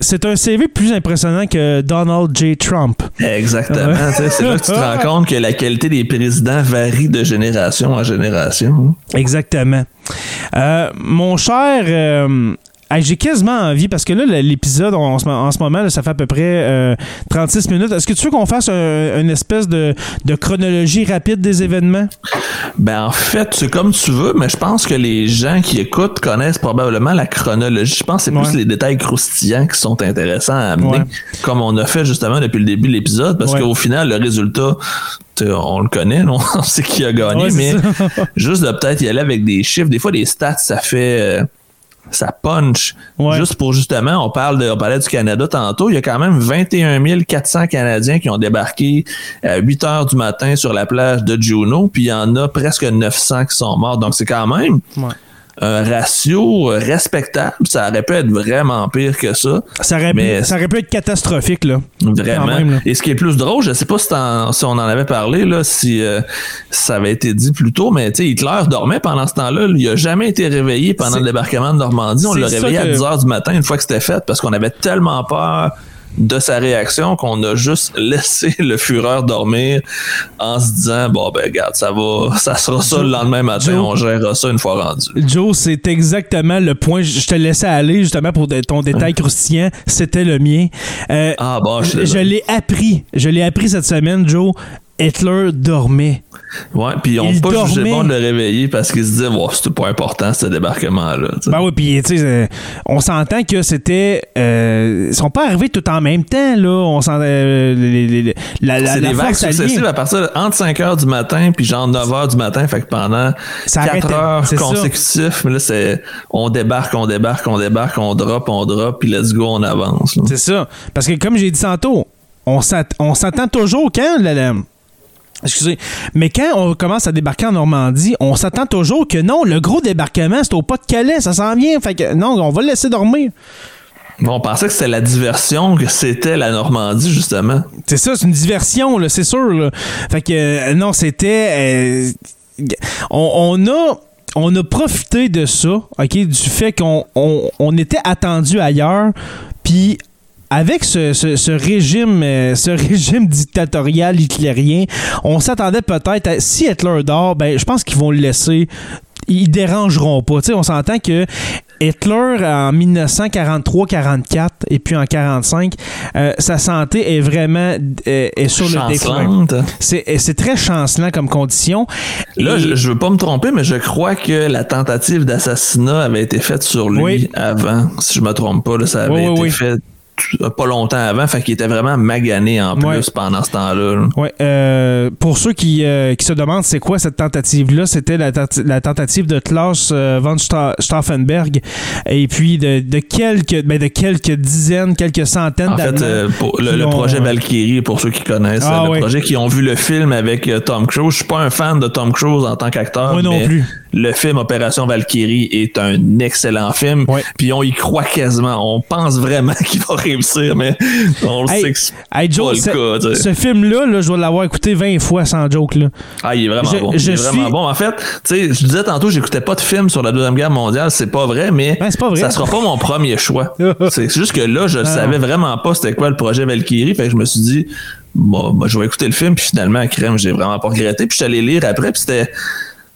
C'est un, CV plus impressionnant que Donald J. Trump. Exactement. C'est là que tu te rends compte que la qualité des présidents varie de génération en génération. Exactement. Euh, mon cher, euh, hey, j'ai quasiment envie, parce que là, l'épisode, en, ce- en ce moment, là, ça fait à peu près euh, 36 minutes. Est-ce que tu veux qu'on fasse un- une espèce de, de chronologie rapide des événements? Ben en fait, c'est comme tu veux, mais je pense que les gens qui écoutent connaissent probablement la chronologie. Je pense que c'est Ouais. plus les détails croustillants qui sont intéressants à amener, Ouais. comme on a fait justement depuis le début de l'épisode, parce Ouais. qu'au final, le résultat, on le connaît, on sait qui a gagné, Ouais, mais juste de peut-être y aller avec des chiffres. Des fois, des stats, ça fait. Ça punch. Ouais. Juste pour justement, on parle de, on parlait du Canada tantôt. Il y a quand même 21 400 Canadiens qui ont débarqué à 8 heures du matin sur la plage de Juneau, puis il y en a presque 900 qui sont morts. Donc c'est quand même Ouais. Un ratio respectable. Ça aurait pu être vraiment pire que ça. Ça aurait, Mais- pu, ça aurait pu être catastrophique, là. Vraiment. Quand même, là. Et ce qui est plus drôle, je sais pas si, on en avait parlé, là, si euh, ça avait été dit plus tôt, mais tu sais, Hitler dormait pendant ce temps-là. Il a jamais été réveillé pendant le débarquement de Normandie. On l'a réveillé à que- 10 heures du matin une fois que c'était fait parce qu'on avait tellement peur de sa réaction qu'on a juste laissé le Führer dormir en se disant bon ben regarde ça va ça sera ça le lendemain matin Joe- on gérera ça une fois rendu Joe, c'est exactement le point. Je te laissais aller justement pour ton détail croustillant. C'était le mien. Euh, ah bon je l'ai appris. Je l'ai appris cette semaine, Joe. Hitler dormait. ouais puis on pas juger dormait. bon de le réveiller parce qu'il se disait bon c'était pas important ce débarquement là Ben oui, puis tu sais, euh, on s'entend que c'était. Euh, ils sont pas arrivés tout en même temps, là. On s'en. euh, les- les- les- la la, C'est des vagues successives à partir de entre 5 heures du matin puis genre 9 heures du matin. Fait que pendant Ça 4 arrêtait. heures mais là, c'est on débarque, on débarque, on débarque, on drop, on drop, puis let's go, on avance. C'est ça. Parce que comme j'ai dit tantôt, on s'att- on s'attend toujours quand la- Excusez. Mais quand on commence à débarquer en Normandie, on s'attend toujours que non, le gros débarquement, c'est au pas de Calais, ça s'en vient. Fait que non, on va le laisser dormir. Bon, on pensait que c'était la diversion, que c'était la Normandie, justement. C'est ça, c'est une diversion, là, c'est sûr. là. Fait que euh, non, c'était. euh, on, on a. On a profité de ça, OK, du fait qu'on on, on était attendu ailleurs, puis avec ce, ce- ce régime, euh, ce régime dictatorial hitlérien, on s'attendait peut-être à si Hitler dort, ben je pense qu'ils vont le laisser. Ils dérangeront pas. On s'entend que Hitler en 1943-44 et puis en 45, euh, sa santé est vraiment euh, est sur le déclin. C'est très chancelant comme condition. Là, Et- je, je veux pas me tromper, mais je crois que la tentative d'assassinat avait été faite sur lui Oui. avant. Si je me trompe pas, là, ça avait Oui, été oui. fait pas longtemps avant. Fait qu'il était vraiment magané en plus Ouais. pendant ce temps-là. là. Ouais, euh, pour ceux qui, euh, qui se demandent c'est quoi cette tentative-là, c'était la, tenta- la tentative de Klaus euh, von Sta- Stauffenberg et puis de, de quelques ben, de quelques dizaines, quelques centaines En fait, d'Allemands. euh, le, le projet Valkyrie, pour ceux qui connaissent, Ah, euh, le ouais. projet qui ont vu le film avec euh, Tom Cruise. Je suis pas un fan de Tom Cruise en tant qu'acteur. Moi non mais plus. Le film Opération Valkyrie est un excellent film. Ouais. Puis on y croit quasiment. On pense vraiment qu'il va réussir, mais on le Hey, sait que c'est Hey pas Joe, le ce, cas. tu sais. ce film-là, là, je dois l'avoir écouté 20 fois sans joke. Là. Ah, il est vraiment Je- bon. je il est vraiment bon. En fait, tu sais, je disais tantôt, j'écoutais pas de film sur la Deuxième Guerre mondiale. C'est pas vrai, mais c'est pas vrai. ça sera pas mon premier choix. c'est juste que là, je Ah. savais vraiment pas c'était quoi le projet Valkyrie. Fait que je me suis dit, bon, bah, je vais écouter le film. Puis finalement, crème, j'ai vraiment pas regretté. Puis je suis allé lire après. Puis c'était.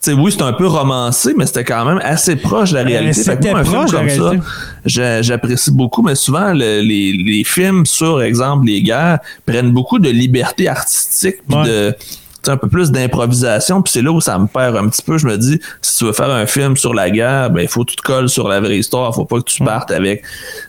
Tu sais, oui, c'est un peu romancé, mais c'était quand même assez proche de la réalité. Fait que moi, un proche comme ça, j'apprécie beaucoup, mais souvent, le- les, les films sur, exemple, les guerres prennent beaucoup de liberté artistique, Ouais. de un peu plus d'improvisation, puis c'est là où ça me perd un petit peu. Je me dis, si tu veux faire un film sur la guerre, ben il faut que tu te colles sur la vraie histoire. Faut pas que tu partes avec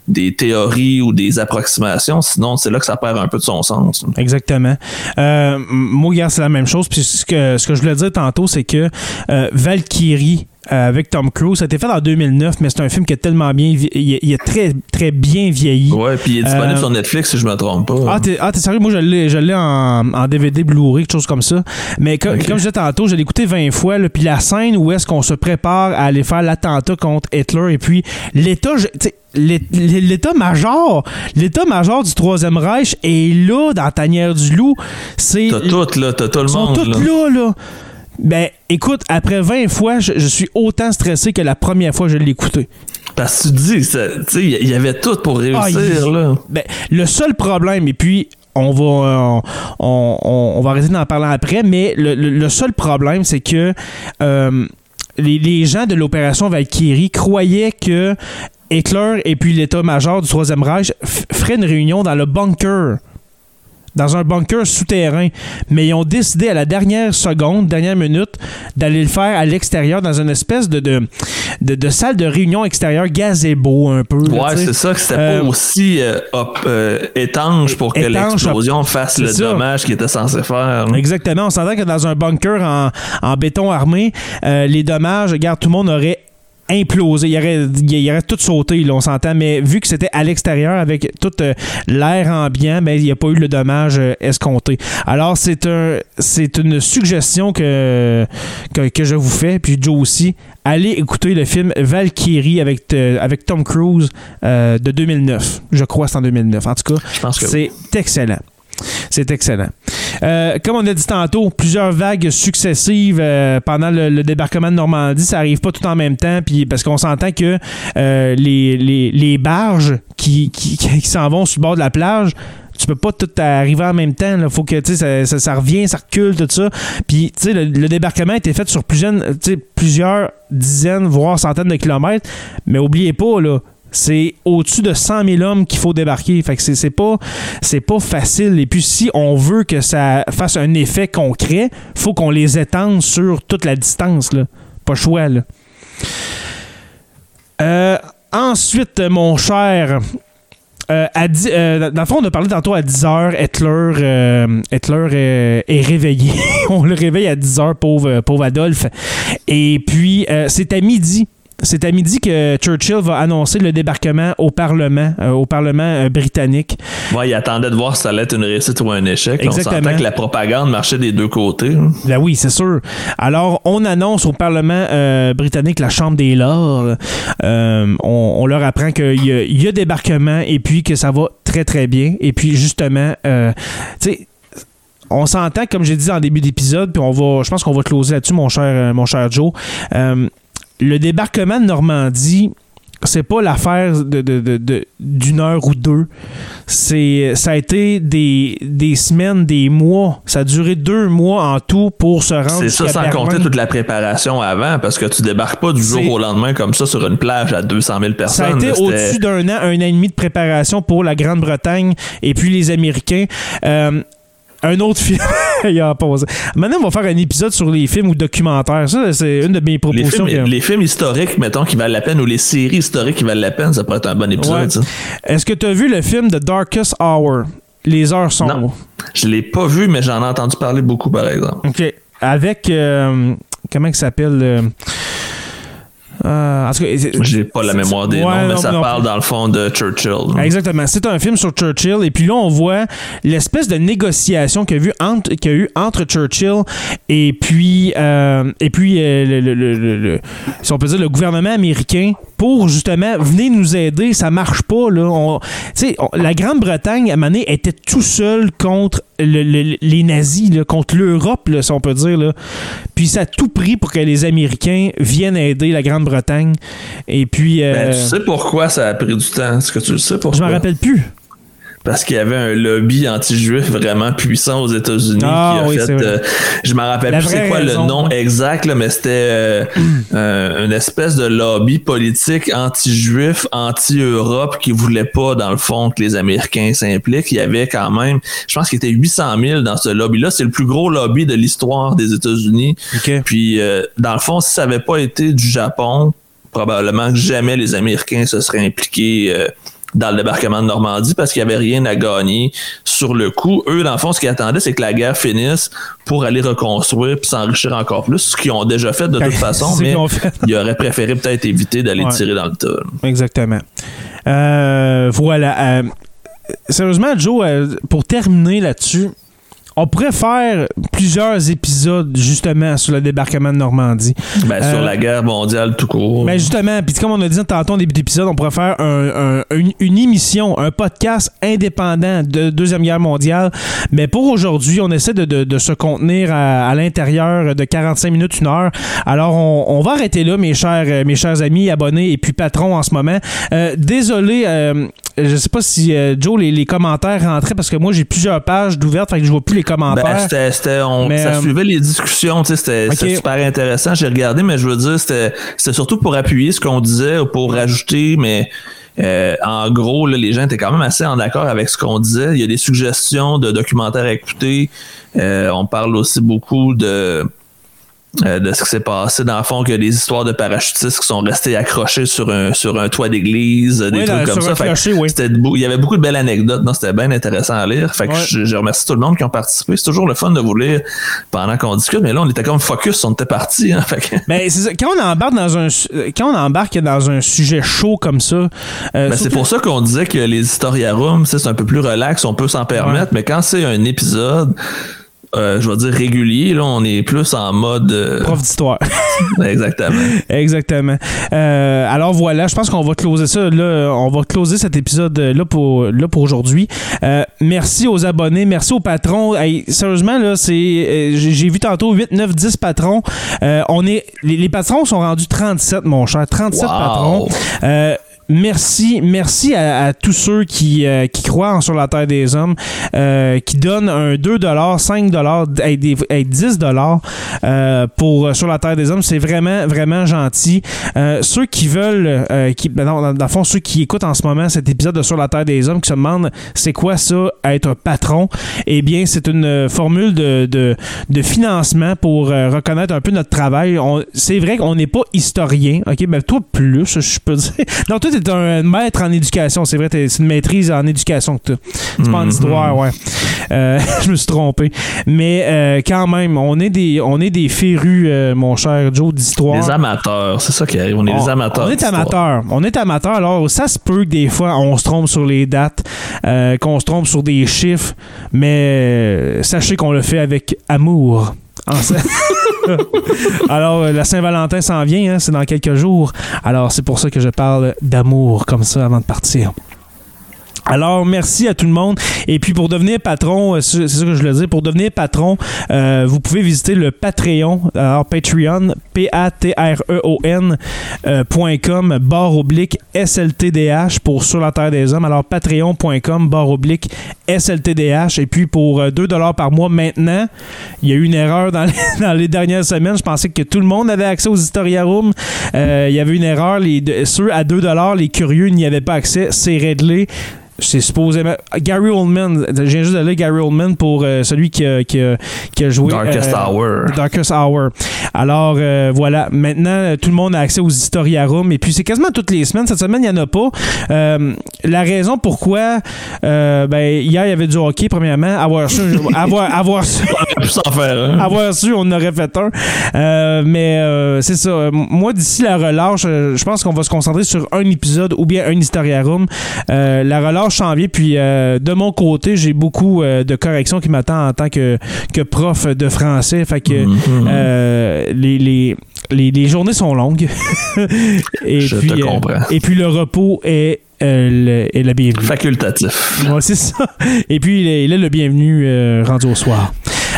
des théories ou des approximations, sinon c'est là que ça perd un peu de son sens. Exactement. Euh, moi, regarde, c'est la même chose. Puis ce que, ce que je voulais dire tantôt, c'est que euh, Valkyrie avec Tom Cruise. Ça a été fait en 2009, mais c'est un film qui est tellement bien, il, est- il est très, très bien vieilli. Ouais, puis il est disponible Euh, sur Netflix si je me trompe pas. Ah, t'es ah, t'es sérieux? Moi, je l'ai, je l'ai en, en DVD Blu-ray, quelque chose comme ça. Mais co- Ok. comme je disais tantôt, je l'ai écouté 20 fois. Puis la scène où est-ce qu'on se prépare à aller faire l'attentat contre Hitler et puis l'État... L'état-major, l'état-major du Troisième Reich est là dans la tanière du loup. C'est T'as tout, là, t'as tout le ils sont monde. tous là. là. Ben, écoute, après 20 fois, je, je suis autant stressé que la première fois que je l'ai écouté. Parce que tu dis, ça- tu sais, il y avait tout pour réussir, Ah, il- là. Ben, le seul problème, et puis on va, euh, on, on- on va arrêter d'en parler après, mais le, le- le seul problème, c'est que euh, les, les gens de l'opération Valkyrie croyaient que Hitler et puis l'état-major du Troisième Reich feraient une réunion dans le bunker. Dans un bunker souterrain. Mais ils ont décidé à la dernière seconde, dernière minute, d'aller le faire à l'extérieur, dans une espèce de, de, de- de salle de réunion extérieure gazebo un peu. là, Ouais, c'est ça, que c'était Euh, pas aussi euh, hop, euh, étanche pour que l'explosion fasse le ça. dommage qu'il était censé faire. là. Exactement. On s'entend que dans un bunker en, en béton armé, euh, les dommages, regarde, tout le monde aurait implosé. Il aurait, il aurait tout sauté, là, on s'entend. Mais vu que c'était à l'extérieur avec tout euh, l'air ambiant, ben, il n'y a pas eu le dommage euh, escompté. Alors, c'est un, c'est une suggestion que, que, que je vous fais, puis Joe aussi. Allez écouter le film Valkyrie avec, euh, avec Tom Cruise de 2009. Je crois que c'est en 2009. En tout cas, c'est excellent. C'est excellent. Euh, comme on a dit tantôt, plusieurs vagues successives euh, pendant le, débarquement de Normandie, ça arrive pas tout en même temps, parce qu'on s'entend que euh, les, barges qui, s'en vont sur le bord de la plage, tu peux pas tout arriver en même temps. Il faut que ça, ça, ça revient, ça recule, tout ça. Puis le, le débarquement a été fait sur plusieurs dizaines, voire centaines de kilomètres. Mais oubliez pas, là, c'est au-dessus de 100 000 hommes qu'il faut débarquer. Fait que c'est, pas pas facile. Et puis si on veut que ça fasse un effet concret, faut qu'on les étende sur toute la distance. Là. Pas choix. Là. Euh, ensuite, mon cher. euh, euh, dans le fond, on a parlé tantôt à 10h, Hitler, Hitler est réveillé. on le réveille à 10h, pauvre, pauvre Adolphe. Et puis, c'est à midi. C'est à midi que Churchill va annoncer le débarquement au Parlement, euh, au Parlement euh, britannique. Ouais, il attendait de voir si ça allait être une réussite ou un échec. On Exactement. sentait que la propagande marchait des deux côtés. hein. Ben oui, c'est sûr. Alors, on annonce au Parlement euh, britannique, la Chambre des Lords, on, on leur apprend qu'il y, a- il y a débarquement et puis que ça va très, très bien. Et puis, justement, euh, tu sais, on s'entend, comme j'ai dit en début d'épisode, puis on va, je pense qu'on va closer là-dessus, mon cher, mon cher Joe. Euh, le débarquement de Normandie, c'est pas l'affaire de, de- de- de- d'une heure ou deux. C'est, ça a été des, des semaines, des mois. Ça a duré deux mois en tout pour se rendre C'est ça sans compter toute la préparation avant, parce que tu débarques pas du jour au lendemain comme ça sur une plage à 200 000 personnes. Ça a été c'était- au-dessus d'un an, un an et demi de préparation pour la Grande-Bretagne et puis les Américains. Euh, un autre film, il a posé. Maintenant, on va faire un épisode sur les films ou documentaires. Ça, c'est une de mes Les propositions. films, que- les films historiques, mettons, qui valent la peine, ou les séries historiques qui valent la peine, ça pourrait être un bon épisode, Ouais. Est-ce que tu as vu le film The Darkest Hour? Les heures sombres. Non. Je l'ai pas vu, mais j'en ai entendu parler beaucoup, par exemple. OK. Avec. euh, comment il s'appelle euh, euh, en tout cas, c'est- J'ai pas la mémoire des Ouais, noms, mais non, ça non. parle dans le fond de Churchill. Exactement. C'est un film sur Churchill. Et puis là, on voit l'espèce de négociation qu'il y a, vu entre, qu'il y a eu entre Churchill et puis, euh, et puis euh, le, le- le- le- le- si on peut dire, le gouvernement américain pour justement venir nous aider. Ça marche pas. Là. On- on- la Grande-Bretagne, à un moment donné, était tout seul contre le- le- les nazis, là, contre l'Europe, là, si on peut dire. Là. Puis ça a tout pris pour que les Américains viennent aider la Grande-Bretagne. Et puis... euh, Ben, tu sais pourquoi ça a pris du temps? Est-ce que tu le sais pourquoi? je m'en rappelle plus. Parce qu'il y avait un lobby anti-juif vraiment puissant aux États-Unis Ah, qui a oui, c'est fait. euh, je me rappelle La plus c'est quoi raison, le nom exact, là, mais c'était euh, euh, une espèce de lobby politique anti-juif, anti-Europe qui voulait pas, dans le fond, que les Américains s'impliquent. Il y avait quand même, je pense qu'il était 800 000 dans ce lobby-là. C'est le plus gros lobby de l'histoire des États-Unis. OK. Puis, euh, dans le fond, si ça n'avait pas été du Japon, probablement que jamais les Américains se seraient impliqués euh, dans le débarquement de Normandie parce qu'il n'y avait rien à gagner sur le coup. Eux, dans le fond, ce qu'ils attendaient, c'est que la guerre finisse pour aller reconstruire puis s'enrichir encore plus, ce qu'ils ont déjà fait de toute façon, mais ils auraient préféré peut-être éviter d'aller tirer dans le tas. Exactement. Euh, voilà. Euh, sérieusement, Joe, euh, pour terminer là-dessus, on pourrait faire plusieurs épisodes justement sur le débarquement de Normandie. Ben, sur la guerre mondiale tout court. Ben justement, puis comme on a dit tantôt en début d'épisode, on pourrait faire une, émission, un podcast indépendant de Deuxième Guerre mondiale. Mais pour aujourd'hui, on essaie de, se contenir à, l'intérieur de 45 minutes, une heure. Alors, on, va arrêter là, mes chers, mes chers amis, abonnés et puis patrons en ce moment. désolé, je sais pas si euh, Joe les, commentaires rentraient parce que moi j'ai plusieurs pages d'ouvertes fait que je vois plus les commentaires. Ben, c'était, on, ça euh, suivait les discussions, c'était, super intéressant. J'ai regardé, mais je veux dire, c'était, surtout pour appuyer ce qu'on disait ou pour rajouter, mais euh, en gros, les gens étaient quand même assez en accord avec ce qu'on disait. Il y a des suggestions de documentaires à écouter. on parle aussi beaucoup de euh, de ce qui s'est passé. Dans le fond, qu'il y a des histoires de parachutistes qui sont restés accrochés sur un, sur un toit d'église, des trucs comme ça. il y avait beaucoup de belles anecdotes. C'était bien intéressant à lire. Fait que je, remercie tout le monde qui ont participé. C'est toujours le fun de vous lire pendant qu'on discute, mais là, on était comme focus, on était parti. Hein, ben, Quand on embarque dans un quand on embarque dans un sujet chaud comme ça. Euh, ben, c'est pour ça qu'on disait que les historiarums, c'est un peu plus relax, on peut s'en permettre, mais quand c'est un épisode euh, je vais dire régulier. Là, on est plus en mode. Euh, Prof d'histoire. Exactement. Exactement. Euh, alors voilà, je pense qu'on va closer ça. Là, on va closer cet épisode là pour, là pour aujourd'hui. merci aux abonnés, merci aux patrons. sérieusement, là, c'est. J'ai vu tantôt 8, 9, 10 patrons. on est. Les, patrons sont rendus 37, mon cher. 37 patrons. Merci, merci à, tous ceux qui, euh, qui croient sur la Terre des Hommes, euh, qui donnent un 2 5 et 10 euh, pour sur la Terre des Hommes. C'est vraiment, vraiment gentil. ceux qui veulent, qui, ben dans, le fond, ceux qui écoutent en ce moment cet épisode de Sur la Terre des Hommes, qui se demandent c'est quoi ça, être un patron, eh bien, c'est une formule de, financement pour reconnaître un peu notre travail. C'est vrai qu'on n'est pas historien, OK? Ben, toi, plus, je peux dire. Non, t'es un maître en éducation. C'est vrai, c'est une maîtrise en éducation que tu C'est pas en mhm. histoire, ouais. Euh, je me suis trompé. Mais euh, quand même, on est des, on est des férus, euh, mon cher Joe, d'histoire. Des amateurs, c'est ça qui arrive. On est des amateurs. On est amateurs. On est amateurs. Alors, ça se peut que des fois, on se trompe sur les dates, qu'on se trompe sur des chiffres, mais sachez qu'on le fait avec amour. Alors, euh, la Saint-Valentin s'en vient, hein, c'est dans quelques jours. Alors, c'est pour ça que je parle d'amour comme ça avant de partir. Alors, merci à tout le monde. Et puis, pour devenir patron, euh, c'est ça que je le dis, pour devenir patron, euh, vous pouvez visiter le Patreon, alors Patreon, P-A-T-R-E-O-N euh, .com, barre oblique SLTDH pour Sur la Terre des Hommes. Alors, patreon.com, barre oblique SLTDH. Et puis, pour 2 dollars par mois maintenant, il y a eu une erreur dans les, dernières semaines. Je pensais que tout le monde avait accès aux Historia Room. il y avait une erreur. Ceux à 2 dollars, les curieux n'y avaient pas accès. C'est réglé c'est supposément Gary Oldman j'ai juste d'aller Gary Oldman pour euh, celui qui a, qui, a, qui a, joué Darkest euh, Hour. Darkest Hour. Alors euh, voilà. Maintenant tout le monde a accès aux Historiarum et puis c'est quasiment toutes les semaines. Cette semaine il n'y en a pas. La raison pourquoi ben hier il y avait du hockey premièrement. Avoir su avoir, avoir su avoir su on aurait fait un. Mais c'est ça. Moi d'ici la relâche je pense qu'on va se concentrer sur un épisode ou bien un Historiarum la relâche janvier. Puis euh, de mon côté, j'ai beaucoup euh, de corrections qui m'attendent en tant que, que prof de français. Fait que mhm. euh, les, les, les, journées sont longues. et Je puis, te comprends. et puis le repos est euh, le, bienvenue. Facultatif. Ouais, c'est ça. Et puis, il est, le bienvenu rendu au soir.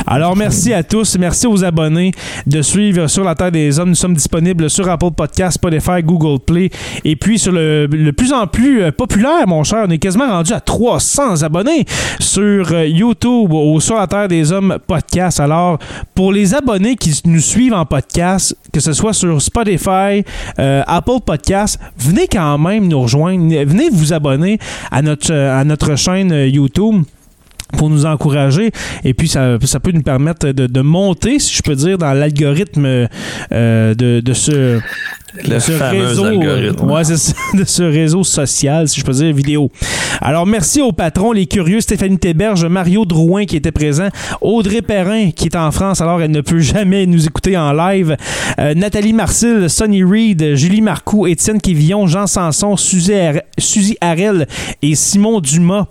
Alors, merci à tous. Merci aux abonnés de suivre Sur la Terre des Hommes. Nous sommes disponibles sur Apple Podcast, Spotify, Google Play. Et puis, sur le, plus en plus euh, populaire, mon cher, on est quasiment rendu à 300 abonnés sur euh, YouTube ou Sur la Terre des Hommes podcast. Alors, pour les abonnés qui nous suivent en podcast, que ce soit sur Spotify, euh, Apple Podcast, venez quand même nous rejoindre. Venez vous abonner à notre, à notre chaîne YouTube pour nous encourager. Et puis ça, ça peut nous permettre de, monter si je peux dire dans l'algorithme euh, de, de ce Le ce réseau, algorithme. ouais, c'est ça, de ce réseau social, si je peux dire, vidéo. Alors, merci aux patrons, les curieux, Stéphanie Théberge, Mario Drouin qui était présent, Audrey Perrin qui est en France, alors elle ne peut jamais nous écouter en live, euh, Nathalie Marcil, Sonny Reed, Julie Marcoux, Étienne Quévillon, Jean Sanson, Suzy Harel et Simon Dumas.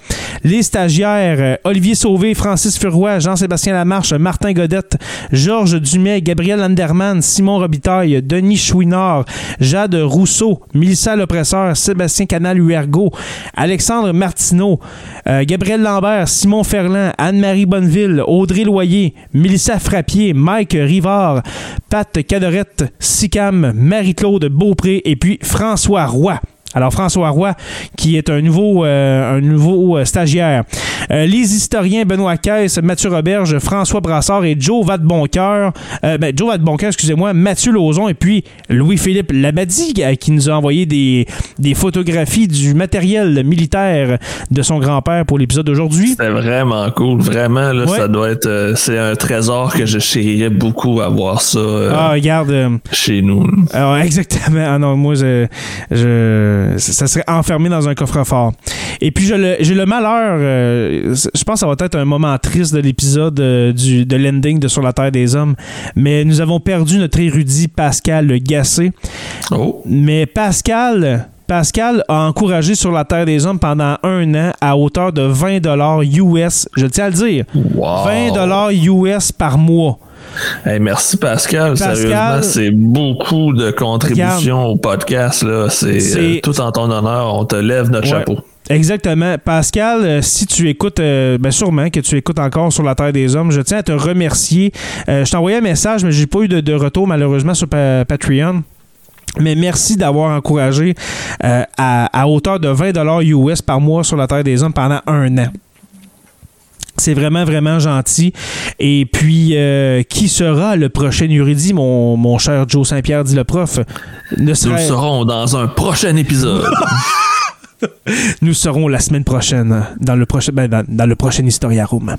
Les stagiaires, euh, Olivier Sauvé, Francis Furoy, Jean-Sébastien Lamarche, Martin Godette, Georges Dumais, Gabriel Anderman, Simon Robitaille, Denis Chouinard, Jade Rousseau, Mélissa Lepresseur, Sébastien Canal-Huergo, Alexandre Martineau, euh, Gabriel Lambert, Simon Ferland, Anne-Marie Bonneville, Audrey Loyer, Mélissa Frappier, Mike Rivard, Pat Cadorette, Sicam, Marie-Claude Beaupré et puis François Roy. Alors François Roy, qui est un nouveau, euh, un nouveau euh, stagiaire. Euh, les historiens Benoît Caisse, Mathieu Roberge, François Brassard et Joe Vadeboncoeur, euh, ben, Joe Vadeboncoeur, excusez-moi, Mathieu Lauzon et puis Louis-Philippe Labadie qui nous a envoyé des, des photographies du matériel militaire de son grand-père pour l'épisode d'aujourd'hui. C'était vraiment cool. Vraiment, là, Ouais. ça doit être. euh, c'est un trésor que je chérirais beaucoup avoir ça euh, Ah, regarde. chez nous. Alors, exactement. Ah non, moi, je, je- ça serait enfermé dans un coffre-fort. Et puis, j'ai le, le malheur, euh, je pense que ça va être un moment triste de l'épisode euh, de l'ending de Sur la Terre des Hommes, mais nous avons perdu notre érudit Pascal Gassé. Oh, Mais Pascal... Pascal a encouragé sur la Terre des Hommes pendant un an à hauteur de 20 US. Je tiens à le dire. wow. 20 US par mois. Hey, merci Pascal. Pascal- Sérieusement, c'est beaucoup de contributions au podcast. Là. C'est, C'est- euh, tout en ton honneur. On te lève notre Ouais. chapeau. Exactement. Pascal, euh, si tu écoutes, euh, ben sûrement que tu écoutes encore sur la Terre des Hommes, je tiens à te remercier. Euh, je t'ai envoyé un message, mais j'ai pas eu de, de retour malheureusement sur Pa- Patreon. Mais merci d'avoir encouragé euh, à, à hauteur de 20 US par mois sur la Terre des Hommes pendant un an. C'est vraiment, vraiment gentil. Et puis, euh, qui sera le prochain érudit, mon, mon cher Joe Saint-Pierre, dit le prof? Ne Nous le saurons dans un prochain épisode. Nous serons la semaine prochaine dans le prochain ben, dans, dans le prochain Historia Room.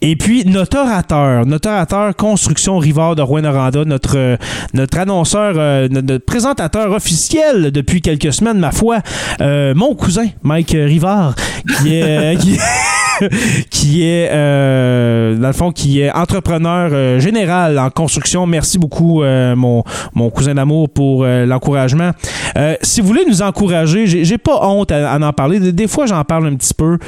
Et puis notre orateur, notre orateur construction Rivard de Rouen-Noranda, notre euh, notre annonceur, euh, notre, notre présentateur officiel depuis quelques semaines, ma foi, euh, mon cousin Mike Rivard, qui est qui, qui est euh, dans le fond qui est entrepreneur euh, général en construction. Merci beaucoup euh, mon mon cousin d'amour pour l'encouragement. Si vous voulez nous encourager, j'ai pas honte à, à en parler. Des, des fois, j'en parle un petit peu.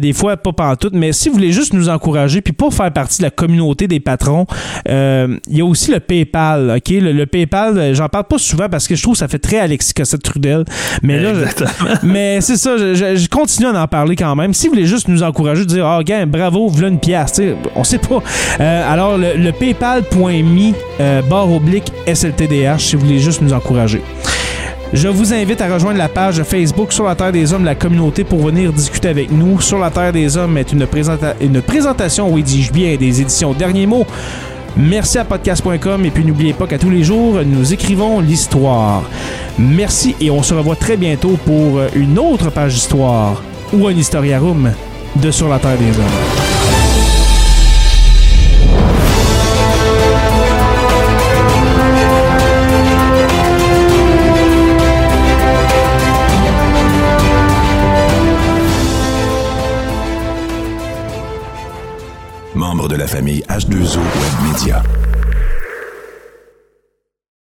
Des fois, pas pantoute. Mais si vous voulez juste nous encourager puis pas faire partie de la communauté des patrons, il y a aussi le PayPal. OK? Le, le PayPal, j'en parle pas souvent parce que je trouve que ça fait très Alexis Cossette Trudel. Mais là, je- mais c'est ça, je, je- je continue à en parler quand même. Si vous voulez juste nous encourager, dire Ah, gars, bravo, voilà une pièce, tu sais, on sait pas. Euh, alors, le, le paypal.me euh, barre oblique SLTDH, si vous voulez juste nous encourager. Je vous invite à rejoindre la page Facebook Sur la Terre des Hommes, la communauté, pour venir discuter avec nous. Sur la Terre des Hommes est une, présenta- une présentation, oui, dis-je bien, des éditions Derniers mots. Merci à podcast.com et puis n'oubliez pas qu'à tous les jours, nous écrivons l'histoire. Merci et on se revoit très bientôt pour une autre page d'histoire ou un historiarum de Sur la Terre des Hommes. Membre de la famille H2O Web Media.